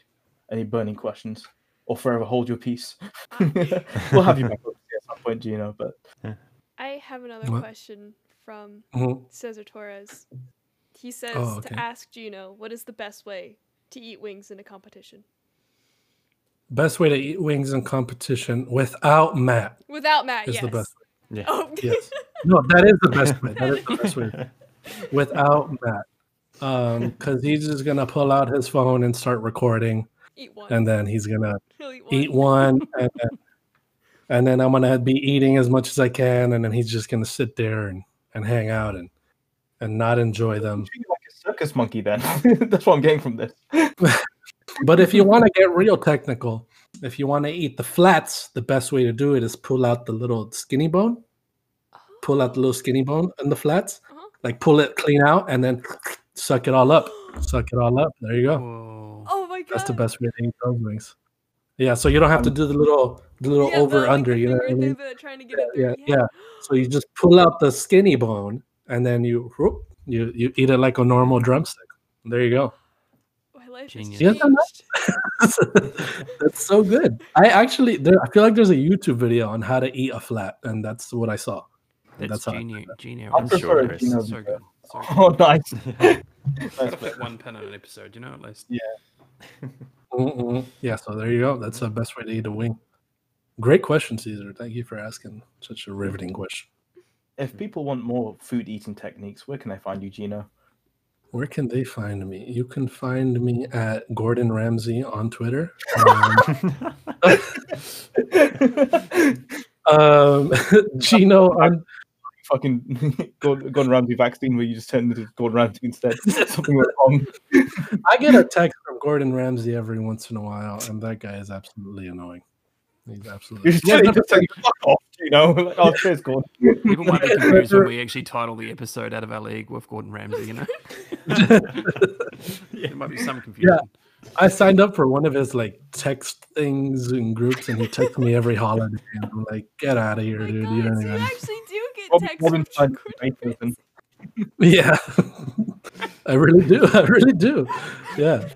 any burning questions, or forever hold your peace. we'll have you back at some point, Gino. But I have another What? question from Mhm. Cesar Torres. He says Oh, okay. to ask Gino, what is the best way to eat wings in a competition? Best way to eat wings in competition without Matt Without Matt, is yes. the best. Yeah. Oh, Yes. No, that is the best way. That is the best way. Without Matt. Um, because he's just gonna pull out his phone and start recording, eat one. and then he's gonna eat one. eat one, and then, and then I'm gonna be eating as much as I can, and then he's just gonna sit there and, and hang out and and not enjoy them. like a circus monkey, then. that's what I'm getting from this. But if you want to get real technical, if you want to eat the flats, the best way to do it is pull out the little skinny bone, pull out the little skinny bone in the flats, Uh-huh. like pull it clean out, and then suck it all up. Suck it all up. There you go. Whoa. Oh my god. That's the best way to eat those wings. Yeah, so you don't have to do the little the little Yeah, the, over like, under. the You know what I mean? through trying to get Yeah, it through. yeah, yeah. So you just pull out the skinny bone, and then you whoop, you you eat it like a normal drumstick. There you go. My life Genius. has You guys changed. that's so good. I actually, there, I feel like there's a YouTube video on how to eat a flat, and that's what I saw. That's that's genius. Genius. I I'm prefer sure a there is. Gino So good. So oh, good. Oh, nice. Gotta fit one pin on an episode, you know, at least. Mm-mm. Yeah, so there you go. That's the best way to eat a wing. Great question, Caesar. Thank you for asking such a riveting question. If people want more food eating techniques, where can they find you, Gino? Where can they find me? You can find me at Gordon Ramsay on Twitter. Um, um, Gino on Fucking Gordon, Ramsay vaccine where you just turn into Gordon Ramsay instead. Something went wrong. I get a text from Gordon Ramsay every once in a while, and that guy is absolutely annoying. He's absolutely. Just, you just say, fuck off, Gino. Like, oh, cheers, Gordon. People might be confused when we actually title the episode out of our league with Gordon Ramsay, you know? there might be some confusion. Yeah. I signed up for one of his like text things and groups, and he texts me every holiday. And I'm like, get out of here, Oh dude. god, You don't so you even. actually do get Rob, texts Robin from finds Yeah, I really do. I really do. Yeah.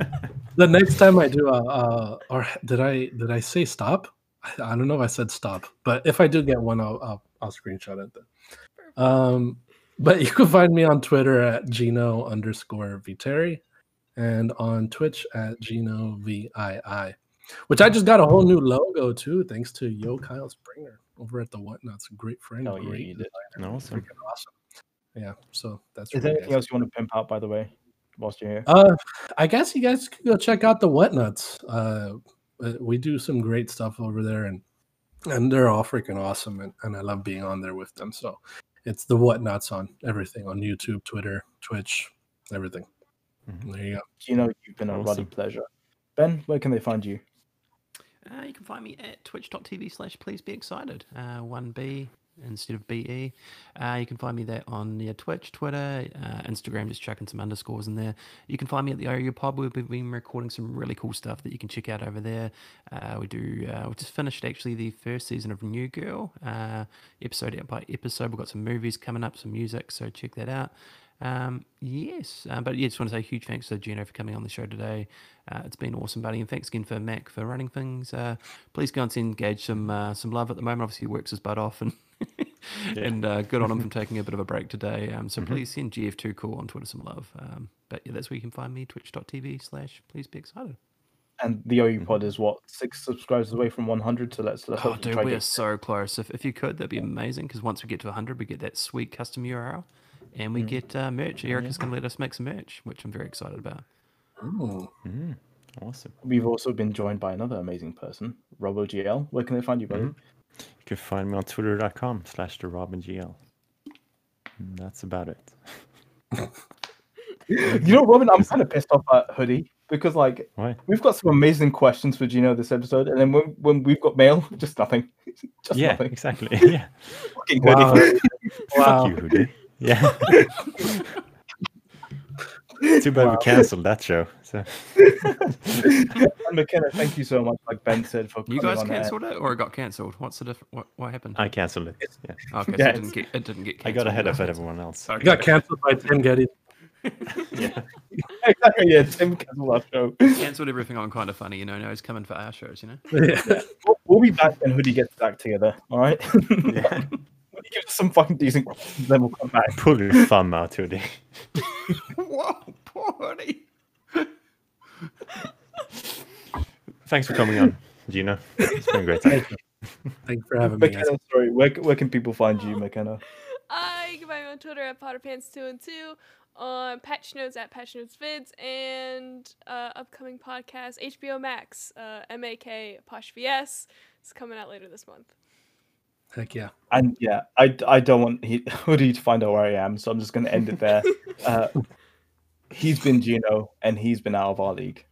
The next time I do, uh, uh, or did I did I say stop? I, I don't know. if I said stop, but if I do get one, I'll I'll, I'll screenshot it. Then. Um, but you can find me on Twitter at Gino underscore Viteri and on Twitch at Gino VII, which I just got a whole new logo too, thanks to Yo Kyle Springer over at the Whatnauts. Great friend. Oh, yeah, great you did. designer, Awesome. awesome. Yeah, so that's Is there anything else you want to pimp out, by the way, whilst you're here? Uh, I guess you guys could go check out the Whatnauts. Uh, uh, we do some great stuff over there, and and they're all freaking awesome, and, and I love being on there with them. So it's the whatnauts on everything on YouTube, Twitter, Twitch, everything. Mhm. There you go. You know, you've been a ruddy Awesome. pleasure. Ben, where can they find you? Uh, you can find me at twitch.tv slash please be excited. Uh, 1B instead of BE. Uh, you can find me there on yeah, Twitch, Twitter, uh, Instagram, just chucking some underscores in there. You can find me at the OU Pod. We've been recording some really cool stuff that you can check out over there. Uh, we do. Uh, we just finished actually the first season of New Girl, uh, episode by episode. We've got some movies coming up, some music, so check that out. Um, yes, uh, but yeah, just want to say a huge thanks to Gino for coming on the show today. Uh, it's been awesome, buddy, and thanks again for Mac for running things. Uh, please go and send Gage some uh, some love at the moment. Obviously, he works his butt off, and and uh, good on him for taking a bit of a break today. Um, so please send GF2 Cool on Twitter some love. Um, but yeah, that's where you can find me, twitch.tv slash please be excited. And the OU pod is what six subscribers away from 100. So let's let's Oh, to dude, try we are get so close. If, if you could, that'd be amazing. Because once we get to 100, we get that sweet custom URL, and we get uh, merch. Erica's going to let us make some merch, which I'm very excited about. Ooh. Mm, awesome. We've also been joined by another amazing person, RoboGL. Where can they find you, buddy? You can find me on twitter.com slash the RobinGL. And mm, That's about it. You know, Robin, I'm kind of pissed off at Hoodie because, like, Why? we've got some amazing questions for Gino this episode, and then when, when we've got mail, just nothing. just yeah, nothing. exactly. Yeah. Fucking Wow. Hoodie. Wow. Fuck you, Hoodie. Yeah. Too bad we cancelled that show. So McKenna, thank you so much, like Ben said, for You guys cancelled it, or it got cancelled? What's the difference? What, what happened? I cancelled it. Yeah. Oh, okay, so it didn't get it didn't get. I Cancelled. got ahead of everyone else. Okay. I got canceled by Tim Getty. Yeah. exactly, yeah, Tim cancelled our show. cancelled everything on kind of funny. You know, now he's coming for our shows. You know. Yeah. We'll, we'll be back when Hoodie gets back together, all right? Yeah. when he gives us some fucking decent questions, then we'll come back. Pull your thumb out, Hoodie. Whoa, poor Hoodie. Thanks for coming on, Gina. It's been a great time. Thank you Thanks for having me. guys. McKenna, sorry, where, where can people find you, McKenna? Uh, you can find me on Twitter at PotterPants2 and 2, on Patch Notes at Patch Notes Vids, and uh, upcoming podcast HBO Max, uh, MAK Posh VS. It's coming out later this month. Heck yeah. And yeah, I, I don't want he, Hoodie to find out where I am, so I'm just going to end it there. uh, he's been Gino, and he's been out of our league.